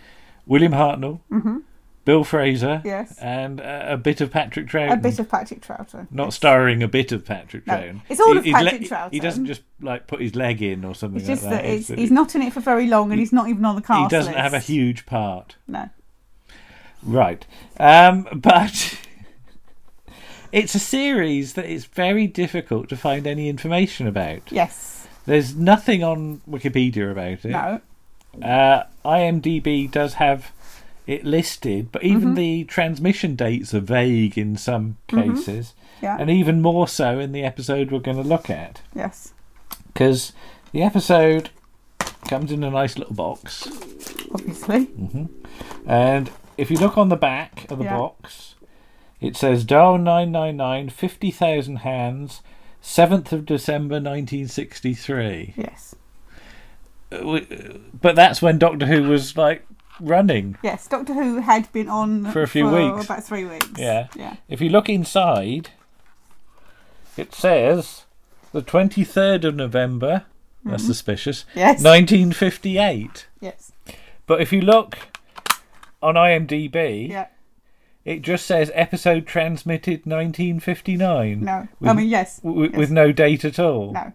William Hartnell, Mhm. Bill Fraser, Yes. and uh, a bit of Patrick Troughton. A bit of Patrick Troughton. Not starring a bit of Patrick No, Troughton. it's all of Patrick He Troughton. doesn't just like put his leg in or something It's just like that. that it's, It's- he's not in it for very long, and he's not even on the cast He doesn't have a list. huge part. No. Right. Um, but it's a series that it's very difficult to find any information about. Yes. There's nothing on Wikipedia about it. No. Uh, IMDb does have it listed, but even Mhm. the transmission dates are vague in some Mhm. cases. Yeah. And even more so in the episode we're going to look at. Yes. Because the episode comes in a nice little box. Obviously. hmm And if you look on the back of the Yeah. box, it says Dial 999, 50,000 hands, 7th of December 1963. Yes. Uh, w- But that's when Doctor Who was like running. Yes. Doctor Who had been on For a few weeks. about three weeks. Yeah. Yeah. If you look inside, it says the 23rd of November. That's Mhm. suspicious. Yes. 1958. Yes. But if you look on IMDb, Yeah. it just says episode transmitted 1959. No. With, I mean, yes. w- yes. with no date at all. No.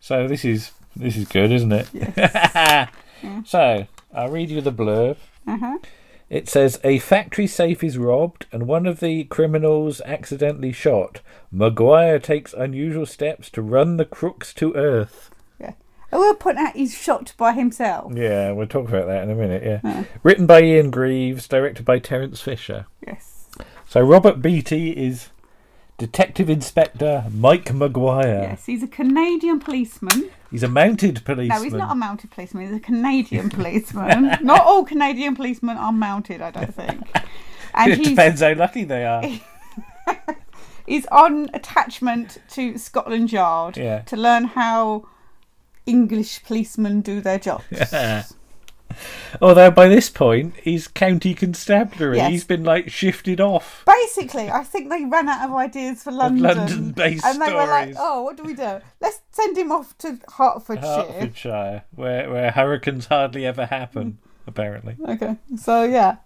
So this is this is good, isn't it? Yes. So I'll read you the blurb. Uh-huh. It says a factory safe is robbed and one of the criminals accidentally shot. Maguire takes unusual steps to run the crooks to earth. Oh, I will point out he's shot by himself. Yeah, we'll talk about that in a minute. Yeah. Yeah. Written by Ian Greaves, directed by Terence Fisher. Yes. So Robert Beatty is Detective Inspector Mike Maguire. Yes. He's a Canadian policeman. He's a mounted policeman. No, he's not a mounted policeman. He's a Canadian policeman. not all Canadian policemen are mounted, I don't think. And it he's depends how lucky they are. he's on attachment to Scotland Yard Yeah. to learn how English policemen do their jobs. Although by this point he's county constabulary. Yes. He's been like shifted off. Basically, I think they ran out of ideas for London. London-based and they were like, "Oh, what do we do? Let's send him off to Hertfordshire." Hertfordshire, where where hurricanes hardly ever happen, apparently. Okay, so yeah,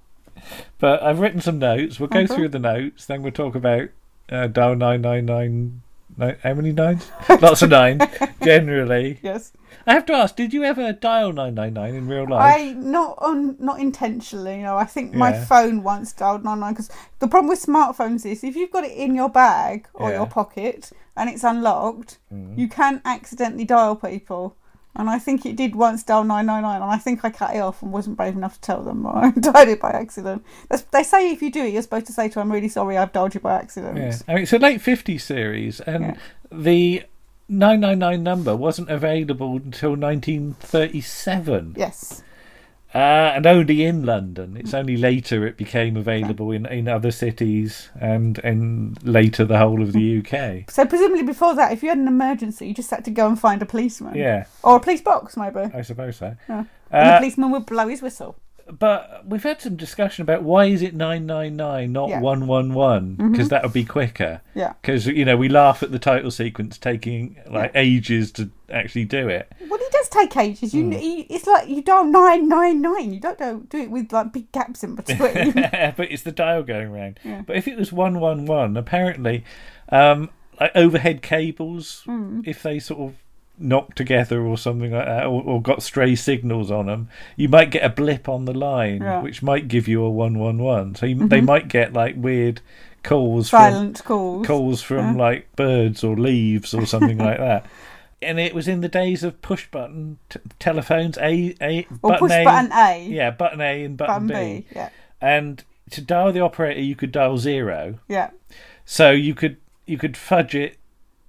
But I've written some notes. We'll go Okay. through the notes, then we'll talk about uh, dial nine nine nine. Nine- How many nines? Lots of nines, generally. yes. I have to ask: Did you ever dial nine nine nine in real life? I not on not intentionally. You know, I think my Yeah. phone once dialed nine nine because the problem with smartphones is if you've got it in your bag or Yeah. your pocket and it's unlocked, Mm. you can accidentally dial people. And I think it did once dial nine nine nine, and I think I cut it off and wasn't brave enough to tell them. I dialed it by accident. That's, they say if you do it, you're supposed to say to them, "I'm really sorry, I've dialed you by accident." Yeah, I mean it's a late '50s series, and the 999 number wasn't available until 1937. Yes. Uh, and only in London. It's only later it became available in, in other cities and and later the whole of the UK. So presumably before that, if you had an emergency, you just had to go and find a policeman. Yeah. Or a police box, maybe. I suppose so. Yeah. and the Uh, policeman would blow his whistle. But we've had some discussion about why is it 999 not Yeah. 111 because Mhm. that would be quicker. Yeah. Because you know we laugh at the title sequence taking like ages to actually do it. Well, it does take ages. Hmm. You, you it's like you dial nine nine nine. You don't do, do it with like big gaps in between. but it's the dial going round. Yeah. But if it was 111, apparently, um, like overhead cables, Mm. if they sort of knocked together or something like that, or, or got stray signals on them, you might get a blip on the line, Yeah. which might give you a 111. So you, they Mhm. might get like weird calls Silent from calls. calls from Yeah. like birds or leaves or something like that. And it was in the days of push button t- telephones. A a Or button push A, button A. Yeah, button A and button, Button B. B, yeah. And to dial the operator, you could dial zero. Yeah. So you could you could fudge it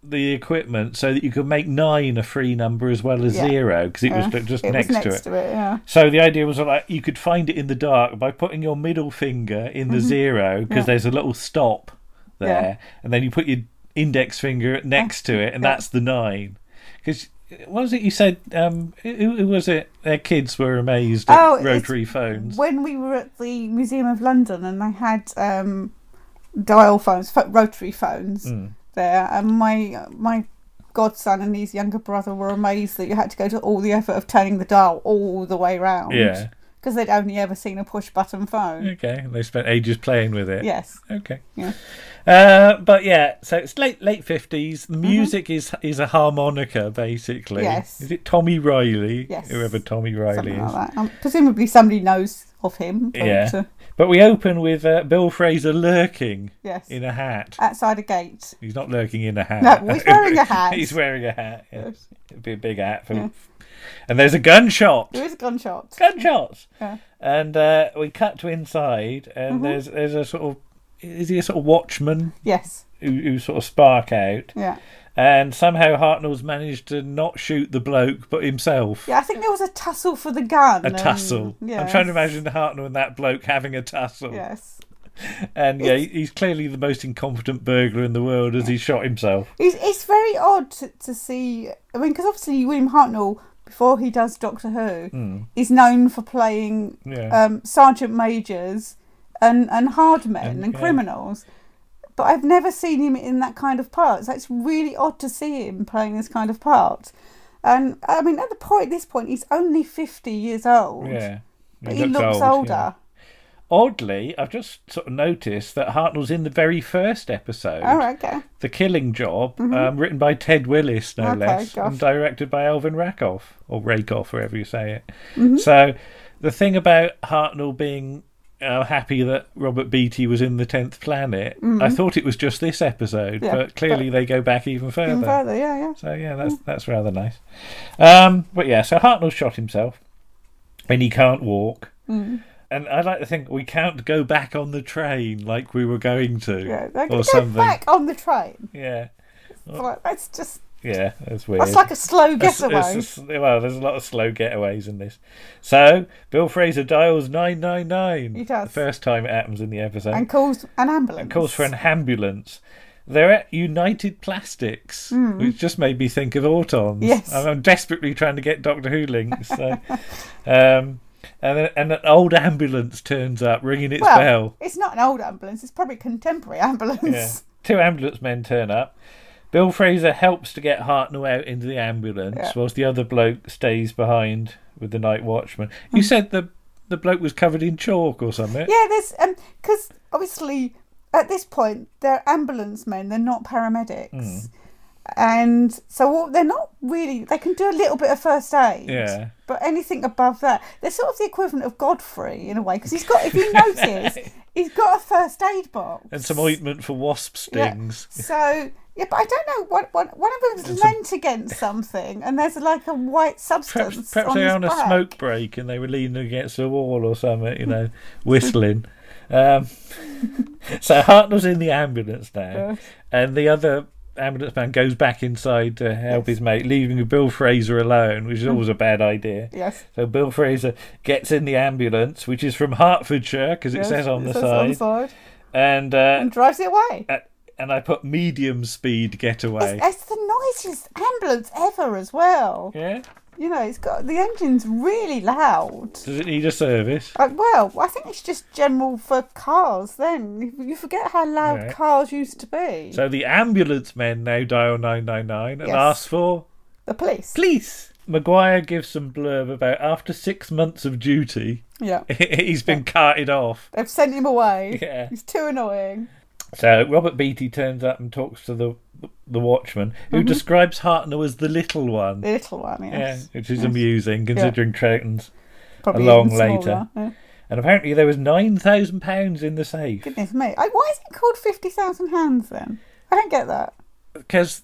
the equipment so that you could make nine a free number as well as Yeah. zero because it Yeah. was just It was next, next to it, yeah. So the idea was like you could find it in the dark by putting your middle finger in the Mhm. zero because there's a little stop there, and then you put your index finger next to it, and that's the nine. Because what was it you said? Um, who, who was it? Their kids were amazed at Oh, rotary phones. When we were at the Museum of London and they had um, dial phones, rotary phones Mm. There, and my my godson and his younger brother were amazed that you had to go to all the effort of turning the dial all the way round. Yeah. Because they'd only ever seen a push button phone. Okay, they spent ages playing with it. Yes. Okay. Yeah. Uh, but yeah, so it's late late fifties. The music is is a harmonica basically. Mm-hmm. Yes. Is it Tommy Reilly? Yes. Whoever Tommy Reilly Something is. like. Um, presumably somebody knows of him. But, Yeah. uh, But we open with uh, Bill Fraser lurking Yes. in a hat. outside a gate. He's not lurking in a hat. No, he's wearing a hat. he's wearing a hat. Yeah. Yes. It'd be a big hat. For... Yeah. And there's a gunshot. There is a gunshot. Gunshots. Yeah. And uh, we cut to inside, and Mhm. there's there's a sort of is he a sort of watchman? Yes. Who, who sort of spark out. Yeah. And somehow Hartnell's managed to not shoot the bloke, but himself. Yeah, I think there was a tussle for the gun. A and- tussle. Yeah. I'm trying to imagine Hartnell and that bloke having a tussle. Yes. And yeah, he's clearly the most incompetent burglar in the world as he shot himself. It's, it's very odd to, to see. I mean, because obviously William Hartnell, before he does Doctor Who, Mm. is known for playing Yeah. um, sergeant majors and, and hard men And- and, yeah. criminals. But I've never seen him in that kind of part. So it's really odd to see him playing this kind of part. And I mean, at the point, this point, he's only fifty years old. Yeah. but he looks, older. yeah. Oddly, I've just sort of noticed that Hartnell's in the very first episode. Oh, okay. The Killing Job, Mhm. um, written by Ted Willis, no Okay, less, gosh. and directed by Alvin Rakoff, or Rakoff, wherever you say it. Mhm. So, the thing about Hartnell being uh, happy that Robert Beatty was in the Tenth Planet, I Mhm. thought it was just this episode, Yeah, but clearly but- they go back even further. Even further, yeah, yeah. So yeah, that's that's rather nice. Um, but yeah, so Hartnell shot himself, and he can't walk. Mm. And I like to think we can't go back on the train like we were going to, Yeah, or go something. back on the train. Yeah, Like, that's just yeah, that's weird. That's like a slow It's- getaway. it's a s- well, there's a lot of slow getaways in this. So Bill Fraser dials nine nine nine. He does. The first time it happens in the episode. and calls an ambulance. And calls for an ambulance. They're at United Plastics, Mm. which just made me think of Autons. Yes. I'm, I'm desperately trying to get Doctor Who links. So, um, and, then- and an old ambulance turns up, ringing its well, bell. it's not an old ambulance. It's probably a contemporary ambulance. Yeah. Two ambulance men turn up. Bill Fraser helps to get Hartnell out into the ambulance, Yeah. whilst the other bloke stays behind with the night watchman. You said the the bloke was covered in chalk or something. Yeah, there's um because obviously at this point they're ambulance men. They're not paramedics. Mm. And so they're not really. They can do a little bit of first aid. Yeah. But anything above that, they're sort of the equivalent of Godfrey in a way because he's got. If you notice, he's got a first aid box. And some ointment for wasp Yeah. stings. So yeah, but I don't know. What one one of them's leant against something, and there's like a white substance Perhaps, perhaps on they were his on a back. smoke break and they were leaning against a wall or something, you know, whistling. Um, so Hartnell's in the ambulance now, Yes. and the other ambulance man goes back inside to help his mate, leaving Bill Fraser alone, which is always a bad idea. Yes. So Bill Fraser gets in the ambulance, which is from Hertfordshire, because it Yes, says on it the says side, on the side. and uh, and drives it away. uh, and I put medium speed getaway. It's, it's the noisiest ambulance ever as well. Yeah. You know, it's got the engine's really loud. Does it need a service? Uh, well, I think it's just general for cars. Then you, forget how loud Right. cars used to be. So the ambulance men now dial 999 and Yes. ask for the police. Police. Maguire gives some blurb about after six months of duty, Yeah, he's been carted off. they've sent him away. Yeah. He's too annoying. So Robert Beatty turns up and talks to the the watchman, who Mhm. describes Hartnell as the little one. The little one, Yeah, yes. which is Yes. amusing Yeah. considering Troughton's Probably a long even later. yeah. And apparently there was nine thousand pounds in the safe Goodness me. I, why is it called 50,000 hands then? I don't get that. because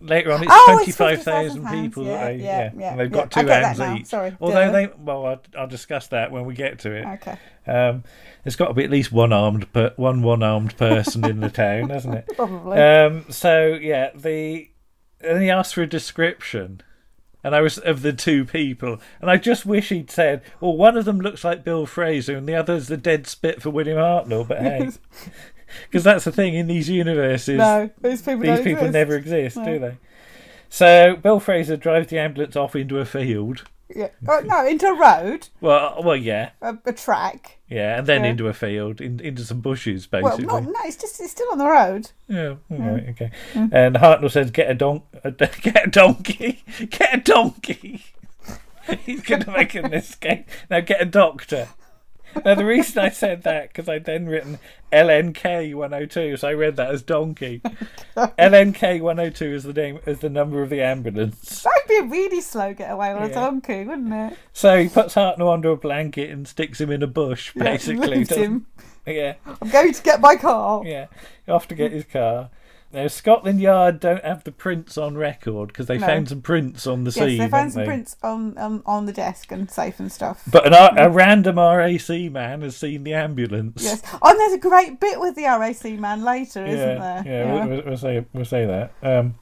later on it's Oh, twenty-five thousand people. Yeah, that they- yeah, yeah, and they've yeah. got two I get that hands each. Sorry. Although they, well, I'll, I'll discuss that when we get to it. Okay. Um, there's got to be at least one armed, per, one one-armed person in the town, hasn't it? Probably. Um, so yeah, the and he asked for a description, and I was of the two people, and I just wish he'd said, "Well, one of them looks like Bill Fraser, and the other's the dead spit for William Hartnell." But hey, because that's the thing in these universes. No, these people these people exist. never exist, No. do they? So Bill Fraser drives the ambulance off into a field. Yeah. Oh, no, into a road, Well, well, yeah, a, a track. yeah, and then Yeah. into a field, in, into some bushes, Well, basically. not, no, it's just it's still on the road. Yeah, all Mm. right, okay. And Hartnell says, "Get a don, a, get a donkey, get a donkey." He's going to make an escape. Now get a doctor. Now the reason I said that because I'd then written LNK 102, so I read that as donkey. LNK 102 is the name, is the number of the ambulance. That'd be a really slow getaway on a Yeah. donkey, wouldn't it? So he puts Hartnell under a blanket and sticks him in a bush, Yeah, basically. doesn't- him. Yeah. I'm going to get my car. Yeah, off to get his car. Now, Scotland Yard don't have the prints on record because they No. found some prints on the Yes, scene. they found some prints on um, on the desk and safe and stuff. But an, R- a random RAC man has seen the ambulance. Yes. Oh, and there's a great bit with the RAC man later, isn't yeah, there? yeah, We'll, we'll say we'll say that. Um,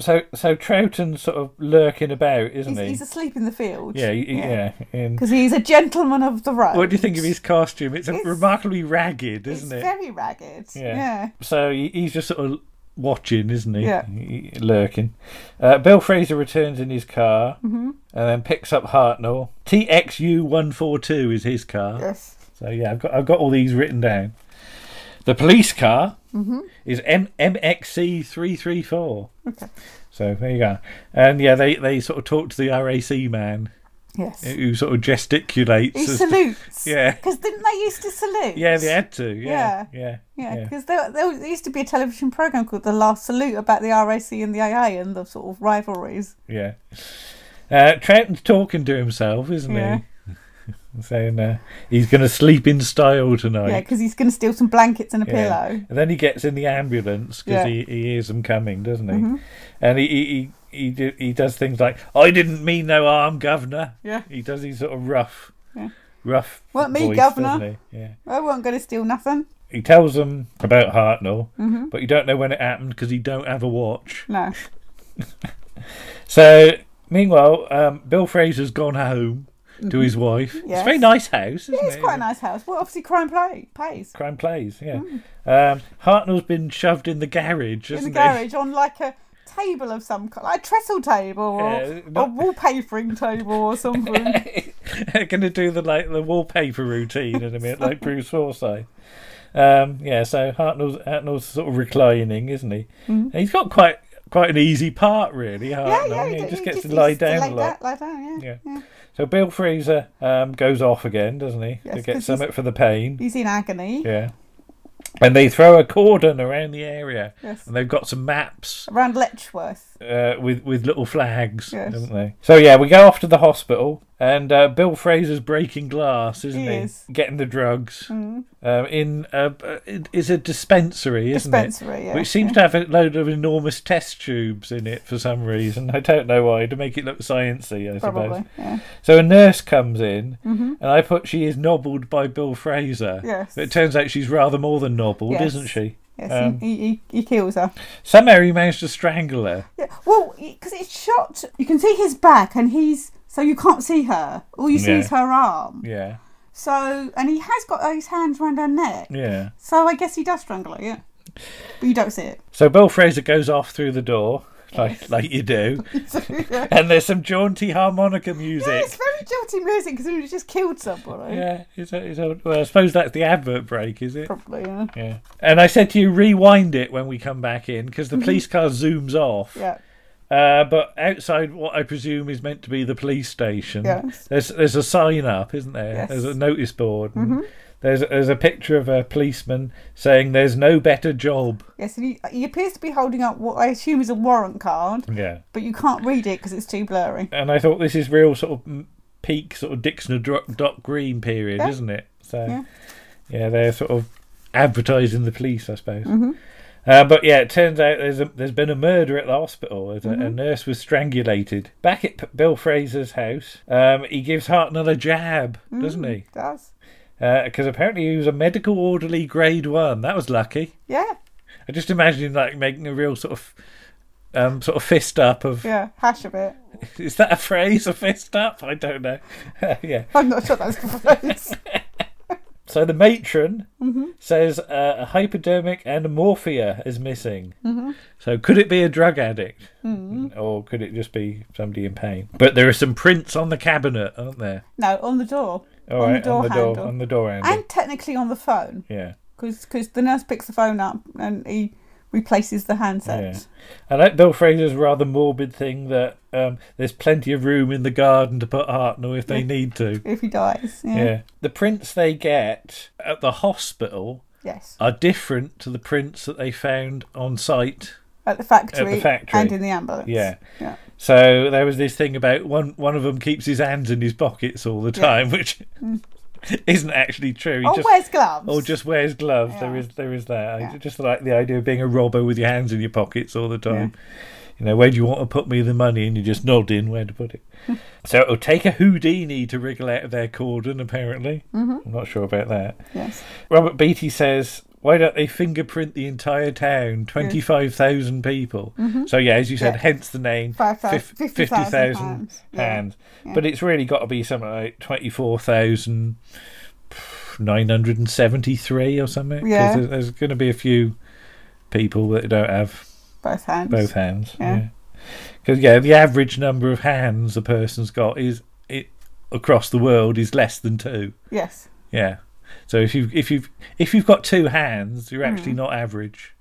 so so Troughton's sort of lurking about, isn't He's, he? he's asleep in the field. yeah, he- yeah. in- Because he's a gentleman of the road. what do you think of his costume? It's, It's- remarkably ragged, isn't it? very ragged. Yeah. Yeah. So he, he's just sort of watching, isn't he? Yeah. He- lurking. Uh, Bill Fraser returns in his car Mhm. and then picks up Hartnell. TXU one four two is his car. Yes. So yeah, I've got I've got all these written down. The police car Mhm. is M- MXC three three four. Okay. So there you go. And yeah, they, they sort of talk to the RAC man. Yes. Who sort of gesticulates. He salutes. Yeah. Because didn't they used to salute? Yeah, they had to. Yeah. Yeah. Yeah, yeah. because there, there used to be a television program called The Last Salute about the RAC and the AA and the sort of rivalries. Yeah. Uh, Troughton's talking to himself, isn't Yeah. he? Saying uh, he's going to sleep in style tonight. Yeah, because he's going to steal some blankets and a Yeah. pillow. And then he gets in the ambulance because Yeah. he, he hears them coming, doesn't he? Mhm. And he he, he, he, he does things like, I didn't mean no harm, governor. Yeah. He does these sort of rough, Yeah. rough Weren't me, governor. Yeah. I wasn't going to steal nothing. He tells them about Hartnell, Mhm. but you don't know when it happened because he don't have a watch. No. So, meanwhile, um, Bill Fraser's gone home to his wife. It's a very nice house, isn't Yeah, it's it? quite a nice house. Well, obviously, crime play pays. Crime plays, yeah. Mm. Um, Hartnell's been shoved in the garage, In the he? garage on like a table of some kind, like a trestle table or Yeah, a wallpapering table or something. They're going to do the like the wallpaper routine in a minute, like Bruce Forsyth. Um, yeah, so Hartnell's, Hartnell's sort of reclining, isn't he? Mhm. He's got quite quite an easy part, really. Hartnell. yeah, yeah, he, do- just he gets to he lie down a lot. da- lie down, yeah. Yeah. So Bill Fraser um, goes off again, doesn't he? Yes, to get something for the pain. He's in agony. Yeah. And they throw a cordon around the area, Yes. and they've got some maps Around Letchworth. uh, with with little flags, Yes. haven't they? So yeah, we go off to the hospital, and uh, Bill Fraser's breaking glass, isn't He he? is. Getting the drugs Mm. um, in a, is a dispensary, isn't Dispensary, it? yeah, Which seems to have a load of enormous test tubes in it for some reason. I don't know why to make it look sciency, I Probably, suppose. yeah. So a nurse comes in, Mhm. and I put she is nobbled by Bill Fraser. Yes. But it turns out she's rather more than nobbled, Yes. isn't she? Yes, Um, he, he, he kills her. somehow he managed to strangle her. Yeah, well, because it's shot, you can see his back, and he's so you can't see her. All you see Yeah. is her arm. Yeah. So, and he has got his hands around her neck. Yeah. So I guess he does strangle her. Yeah, but you don't see it. So Bill Fraser goes off through the door, like like you do, and there's some jaunty harmonica music. Yeah, it's very jolty music because he just killed somebody. Yeah, it's a, it's a, well, I suppose that's the advert break, is it? Probably, yeah. Yeah. And I said to you, rewind it when we come back in because the police car zooms off. Yeah. Uh, but outside what I presume is meant to be the police station, Yes. there's there's a sign up, isn't there? Yes. There's a notice board. and Mhm. There's there's a picture of a policeman saying there's no better job. Yes, and he, he appears to be holding up what I assume is a warrant card, Yeah. but you can't read it because it's too blurry. And I thought this is real sort of peak sort of Dixon Dock, Green period, Yeah. isn't it? So Yeah. yeah, they're sort of advertising the police, I suppose. Mhm. Uh, but yeah, it turns out there's a, there's been a murder at the hospital. There's a, a nurse was strangulated. Back at P- Bill Fraser's house, um, he gives Hartnell a jab, doesn't he? Does. Because apparently he was a medical orderly grade one. That was lucky. Yeah. I just imagine him like making a real sort of um, sort of fist up of. Yeah. Hash a bit. Is that a phrase? A fist up? I don't know. yeah. I'm not sure that's the phrase. So the matron Mhm. says uh, a hypodermic and morphia is missing. Mhm. So could it be a drug addict, Mhm. or could it just be somebody in pain? But there are some prints on the cabinet, aren't there? No, on the door. All on right, the door on the handle. door, on the door handle. And technically on the phone. yeah. Because the nurse picks the phone up and he replaces the handset. Yeah. I like Bill Fraser's rather morbid thing that um, there's plenty of room in the garden to put Hartnell if they need to. If he dies. Yeah. Yeah. The prints they get at the hospital Yes. are different to the prints that they found on site At the factory, at the factory and in the ambulance. Yeah. Yeah. So there was this thing about one one of them keeps his hands in his pockets all the Yeah. time, which Mm. isn't actually true. He Or just, wears gloves. Or just wears gloves. There Yeah. is there is that. I just like the idea of being a robber with your hands in your pockets all the time. You know, where do you want to put me the money? And you just nod in where to put it. so it'll take a Houdini to wriggle out of their cordon, apparently. Mhm. I'm not sure about that. Yes. Robert Beatty says, why don't they fingerprint the entire town, 25,000 people? Mhm. So, yeah, as you said, Yeah. hence the name Five 50,000 50,000 hands. Yeah. Yeah. But it's really got to be something like 24,973 or something. Yeah. There's, there's going to be a few people that don't have Both hands. both hands. Yeah. Because yeah. the average number of hands a person's got is it across the world is less than two. Yes. Yeah. So if you if you if you've got two hands, you're actually Mm. not average.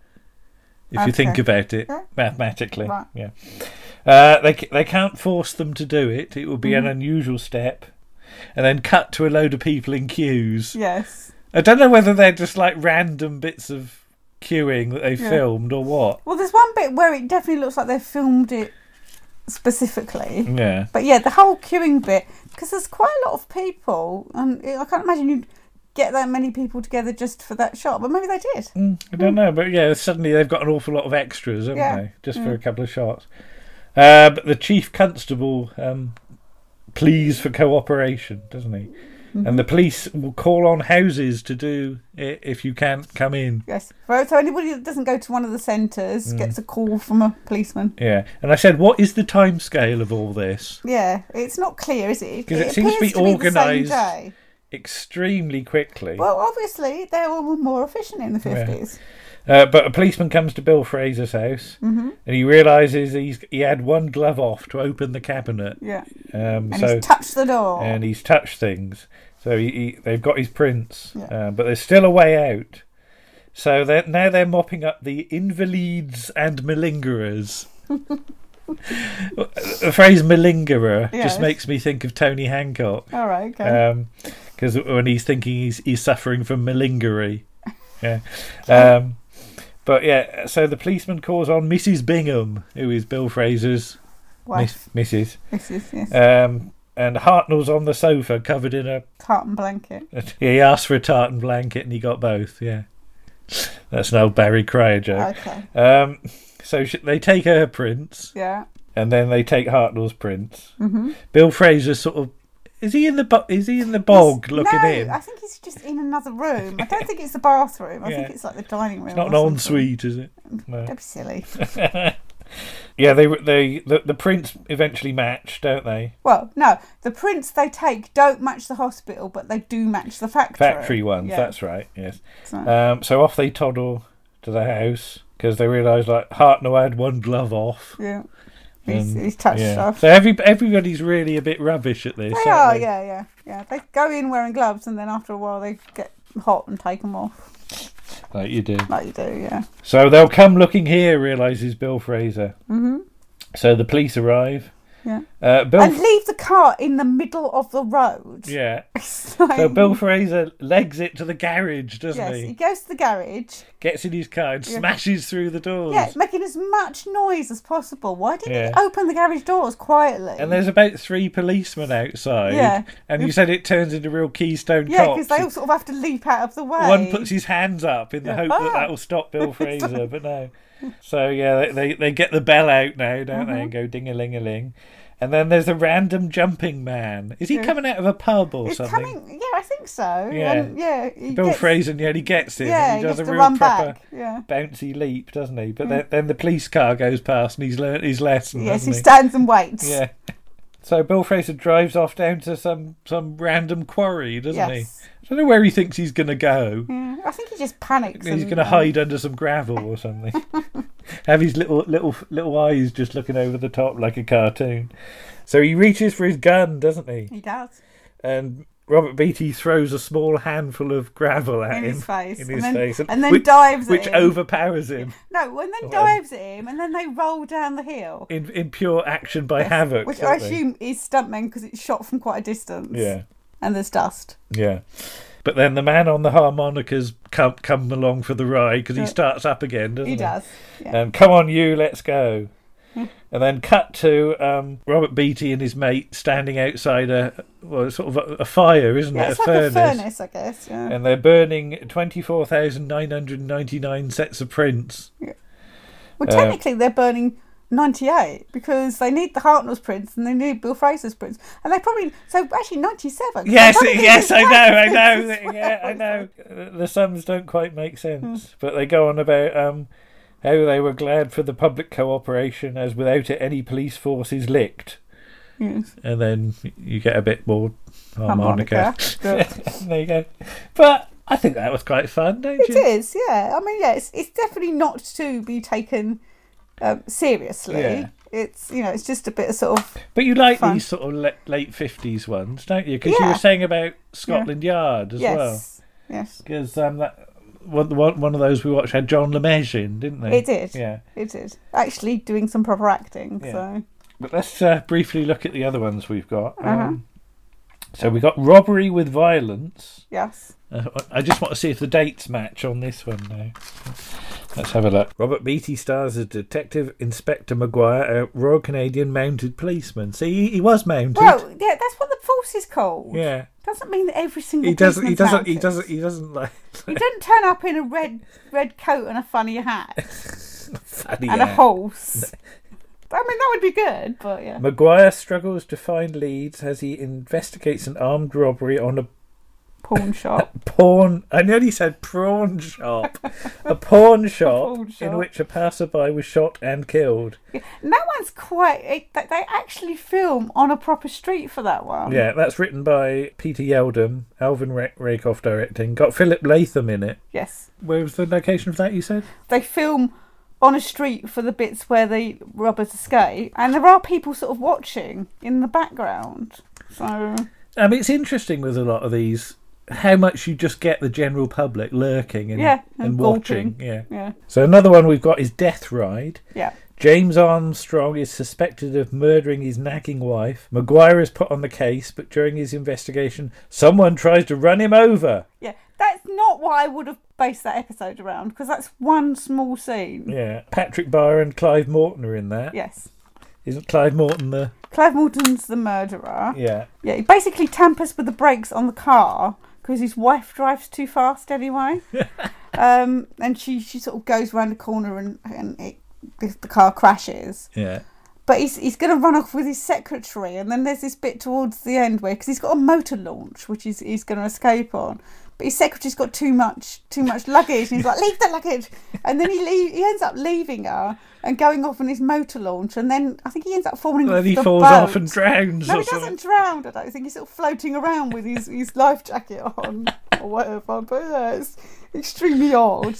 If you think about it Yeah. mathematically, Right. yeah. Uh, they they can't force them to do it. It would be an Mhm. unusual step, and then cut to a load of people in queues. Yes. I don't know whether they're just like random bits of queuing that they've Yeah. filmed or what. Well, there's one bit where it definitely looks like they filmed it specifically. Yeah. But yeah, the whole queuing bit, because there's quite a lot of people, and I can't imagine you'd get that many people together just for that shot. But maybe they did. I don't know, but yeah, suddenly they've got an awful lot of extras, haven't Yeah. they? Just for Mm. a couple of shots. Uh, but the chief constable um, pleads for cooperation, doesn't he? Mhm. And the police will call on houses to do it if you can't come in. Yes. So so anybody that doesn't go to one of the centres Mm. gets a call from a policeman. Yeah, and I said, what is the time scale of all this? Yeah, it's not clear, is it? Because it, seems to be same organised. Extremely quickly. Well, obviously they were more efficient in the Yeah. fifties. Uh, but a policeman comes to Bill Fraser's house, Mhm. and he realizes he's he had one glove off to open the cabinet. Yeah. Um, And so he's touched the door. and he's touched things. So he, he, they've got his prints, Yeah. uh, but there's still a way out. So they're, now they're mopping up the invalids and malingerers. the phrase malingerer Yes. just makes me think of Tony Hancock. All right, okay. Because when he's thinking he's he's suffering from malingery. Yeah. Um, but yeah, so the policeman calls on Mrs. Bingham, who is Bill Fraser's Wife. Miss, Mrs. Mrs., yes. Um, and Hartnell's on the sofa covered in a. Tartan blanket. Yeah, he asked for a tartan blanket and he got both. Yeah, that's an old Barry Cryer joke. Okay. Um, so sh- they take her prints Yeah. and then they take Hartnell's prints. Mhm. Bill Fraser sort of is he in the bo- is he in the bog looking no, in? I think he's just in another room. I don't think it's the bathroom. I think it's like the dining room. It's not an ensuite, is it? No. Don't be silly. yeah, they they the, the prints eventually match, don't they? Well, no, the prints they take don't match the hospital, but they do match the factory. Factory ones, Yeah. that's right. Yes. So- Um, so off they toddle to the house because they realise like Hartnell had one glove off. Yeah. He's, he's touched yeah. stuff. So every everybody's really a bit rubbish at this. They are, yeah, yeah, yeah. They go in wearing gloves, and then after a while they get hot and take them off, Like you do. like you do, yeah. So they'll come looking here, realises Bill Fraser. Mhm. So the police arrive. Yeah. Uh, Bill. and leave the car in the middle of the road. yeah. Like- So Bill Fraser legs it to the garage, doesn't yes, he? he goes to the garage. Gets in his car and Yeah. smashes through the doors. Yeah, making as much noise as possible. Why didn't Yeah. he open the garage doors quietly? And there's about three policemen outside. Yeah. And you said it turns into real Keystone yeah, cops. because they all sort of have to leap out of the way. One puts his hands up in the Yeah. hope that Ah. that will stop Bill Fraser, but no. So yeah, they, they they get the bell out now, don't they, Mhm. and go ding a ling a ling. And then there's a random jumping man. Is he coming out of a pub or He's something? coming. Yeah, I think so. Yeah. And, yeah. he Bill gets- Fraser nearly gets him. Yeah, he he does a to real run proper back, yeah. bouncy leap, doesn't he? But Mm. then, then the police car goes past and he's learnt his lesson. Yes, he hasn't stands and waits. Yeah. So Bill Fraser drives off down to some some random quarry, doesn't Yes. he? I don't know where he thinks he's going to go. Yeah, I think he just panics. He's going to hide under some gravel or something. Have his little little little eyes just looking over the top like a cartoon. So he reaches for his gun, doesn't he? He does. And Robert Beatty throws a small handful of gravel at In him his face, in and his then- face, and then which, dives at which him. overpowers him No, and then Oh, dives at him, and then they roll down the hill. in in pure action by Havoc. Which I they? assume is stuntmen because it's shot from quite a distance. Yeah. And there's dust. Yeah. But then the man on the harmonicas come come along for the ride because he starts up again, doesn't he? He does, yeah. Um, come on, you, let's go. and then cut to um, Robert Beatty and his mate standing outside a well, sort of a, a fire, isn't Yeah, it? it's a like furnace. a furnace, I guess. Yeah. And they're burning twenty four thousand nine hundred ninety nine sets of prints. Well, Uh, technically, they're burning 98 because they need the Hartnell's prints and they need Bill Fraser's prints. And they probably. So actually, 97. Yes, yes, I know, I know. well. Yeah, I know. The sums don't quite make sense, but they go on about um, how they were glad for the public cooperation, as without it, any police force is licked. Yes. And then you get a bit more harmonica. Harmonica, there you go. But I think that was quite fun, don't It you? is, yeah. I mean, yeah, it's, it's definitely not to be taken um, seriously. Yeah. It's, you know, it's just a bit of sort of. But you like Fun. these sort of le- late fifties ones, don't you? Because you were saying about Scotland Yard as yes. well. Yes. Because um, that one, one one of those we watched had John LeMage in, didn't they? It did. Yeah. It did. Actually doing some proper acting, Yeah. so. But let's uh, briefly look at the other ones we've got. Uh-huh. Um, so we got robbery with violence. Yes. Uh, I just want to see if the dates match on this one now. Let's have a look. Robert Beatty stars as Detective Inspector Maguire, a Royal Canadian Mounted Policeman. See, he, he was mounted. Well, yeah, that's what the force is called. yeah. Doesn't mean that every single He doesn't. He doesn't. He doesn't. He doesn't like. He didn't turn up in a red red coat and a funny hat Funny and a horse. I mean, that would be good, but yeah. Maguire struggles to find leads as he investigates an armed robbery on a pawn shop. pawn. I nearly said prawn shop. a pawn shop, pawn in shop. which a passerby was shot and killed. And that one's quite. It, they actually film on a proper street for that one. Yeah, that's written by Peter Yeldham, Alvin Ra- Rakoff directing. Got Philip Latham in it. Yes. Where was the location of that? You said? They film on a street for the bits where the robbers escape, and there are people sort of watching in the background. So I mean, it's interesting with a lot of these how much you just get the general public lurking and, Yeah, and, and watching. Yeah. Yeah. So another one we've got is Death Ride. Yeah. James Armstrong is suspected of murdering his nagging wife. Maguire is put on the case, but during his investigation, someone tries to run him over. yeah, that's not what I would have based that episode around because that's one small scene. Yeah. Patrick Barr and Clive Morton are in there. Yes. Isn't Clive Morton the. Clive Morton's the murderer. Yeah. Yeah, he basically tampers with the brakes on the car because his wife drives too fast anyway. um, and she, she sort of goes around the corner and, and it, the car crashes. Yeah. But he's, he's going to run off with his secretary. And then there's this bit towards the end where, because he's got a motor launch, which he's, he's going to escape on. But his secretary's got too much too much luggage, and he's like, "Leave the luggage." And then he leave, he ends up leaving her and going off on his motor launch, and then I think he ends up falling. Then off he the falls boat. off and drowns No, he doesn't drown. I don't think he's sort of floating around with his, his life jacket on or whatever. But yeah, it's extremely odd.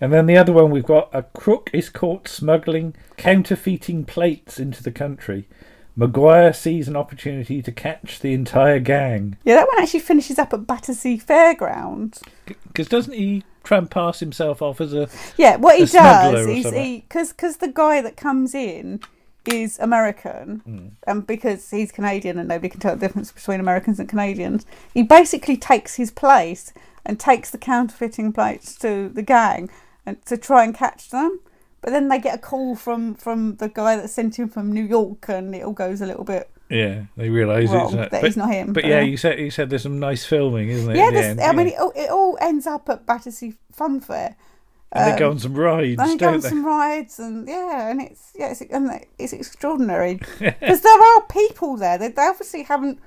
And then the other one we've got a crook is caught smuggling counterfeiting plates into the country. Maguire sees an opportunity to catch the entire gang. Yeah, that one actually finishes up at Battersea Fairground. Because doesn't he try and pass himself off as a Yeah, what he does is he because because the guy that comes in is American, and because he's Canadian and nobody can tell the difference between Americans and Canadians, he basically takes his place and takes the counterfeiting plates to the gang and to try and catch them. But then they get a call from from the guy that sent him from New York, and it all goes a little bit. Yeah, they realise it's not, that but, he's not him, But but, yeah, you said you said there's some nice filming, isn't it? Yeah, this? I mean, it, all- it all ends up at Battersea Fun Fair. and they go Um, on some rides, And they go on they? some rides, and yeah, and it's yeah, it's, and it's extraordinary because there are people there. They, they obviously haven't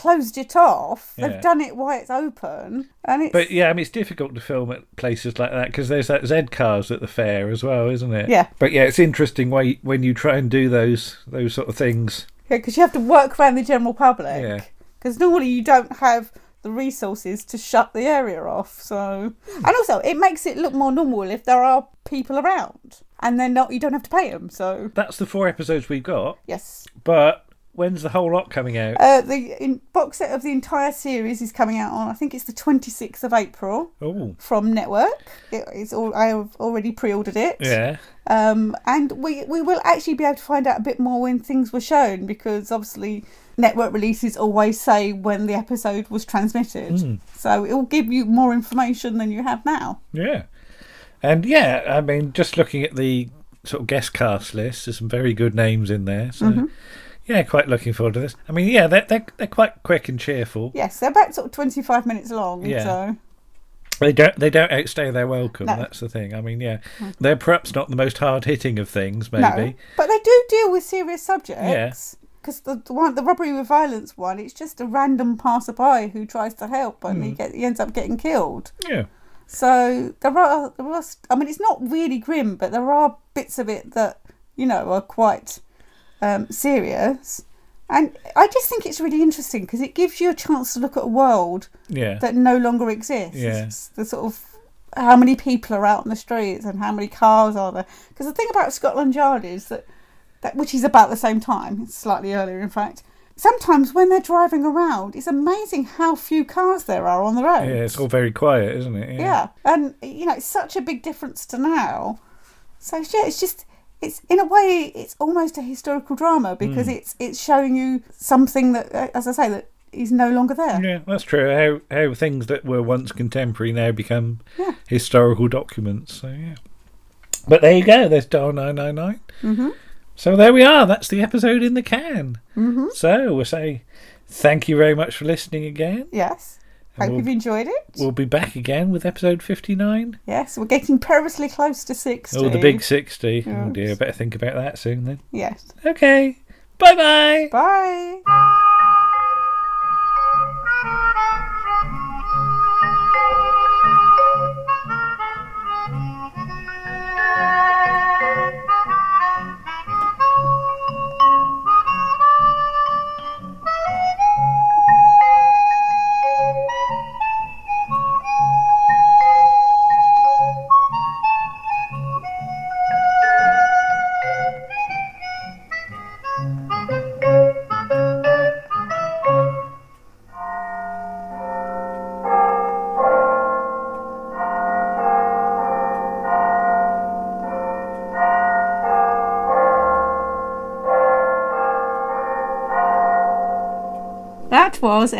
closed it off. They've done it while it's open, and it's But yeah, I mean, it's difficult to film at places like that because there's that Z cars at the fair as well, isn't it? Yeah. But yeah, it's interesting when you, when you try and do those those sort of things. yeah, because you have to work around the general public. Yeah. Because normally you don't have the resources to shut the area off. So, hmm. and also it makes it look more normal if there are people around, and they're not. You don't have to pay them. So That's the four episodes we've got. yes. But when's the whole lot coming out? Uh, the in, box set of the entire series is coming out on I think it's the 26th of April oh, from Network. It, it's all I have already pre-ordered it. yeah. Um, and we we will actually be able to find out a bit more when things were shown because obviously network releases always say when the episode was transmitted. Hmm. So it will give you more information than you have now. Yeah. And yeah, I mean, just looking at the sort of guest cast list, there's some very good names in there. So Mhm. Yeah, quite looking forward to this. I mean, yeah, they're they're, they're quite quick and cheerful. Yes, they're about sort of 25 minutes long. Yeah. So They don't they don't outstay their welcome. No. That's the thing. I mean, yeah, they're perhaps not the most hard hitting of things, maybe. no, but they do deal with serious subjects. Yeah. Because the, the one, the robbery with violence one, it's just a random passerby who tries to help and Hmm. he, get, he ends up getting killed. Yeah. So there are, there are, I mean, it's not really grim, but there are bits of it that you know are quite um, serious. And I just think it's really interesting because it gives you a chance to look at a world Yeah. that no longer exists. Yeah. The sort of how many people are out on the streets and how many cars are there. Because the thing about Scotland Yard is that, that which is about the same time, it's slightly earlier, in fact. Sometimes when they're driving around, it's amazing how few cars there are on the road. Yeah, it's all very quiet, isn't it? Yeah, and you know, it's such a big difference to now. So yeah, it's just it's in a way it's almost a historical drama because Mm. it's it's showing you something that, uh, as I say, that is no longer there. Yeah, that's true. How how things that were once contemporary now become historical documents. So yeah. But there you go. There's Dial nine nine nine. Mhm. So there we are. That's the episode in the can. Mhm. So we'll say thank you very much for listening again. Yes. Hope we'll- you've enjoyed it. We'll be back again with episode fifty nine. Yes, we're getting perilously close to sixty. Oh, the big sixty. Oh Yes. dear, better think about that soon then. Yes. Okay. Bye bye. Bye bye.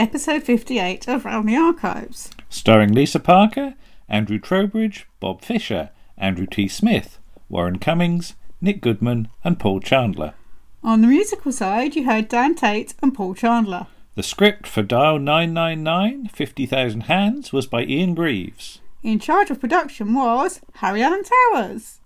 Episode 58 of Round the Archives. Starring Lisa Parker, Andrew Trowbridge, Bob Fisher, Andrew T. Smith, Warren Cummings, Nick Goodman, and Paul Chandler. On the musical side, you heard Dan Tate and Paul Chandler. The script for Dial 999 50,000 Hands was by Ian Greaves. In charge of production was Harry Alan Towers.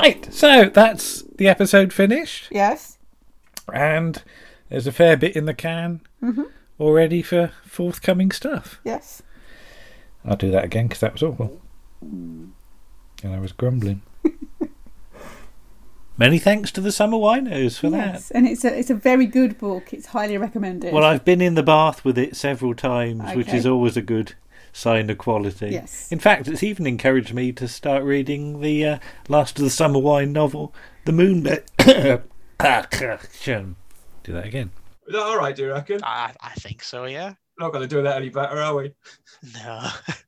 Right, so that's the episode finished, Yes. and there's a fair bit in the can. hmm already for forthcoming stuff. Yes. I'll do that again because that was awful. And I was grumbling. Many thanks to the Summer Winos for that. Yes, and it's a it's a very good book. It's highly recommended. Well, I've been in the bath with it several times, which is always a good sign of quality. Yes. In fact, it's even encouraged me to start reading the uh, last of the Summer Wine novel, The Moonbather. do that again. Is that all right, do you reckon? I, I think so, yeah. Not going to do that any better, are we? No.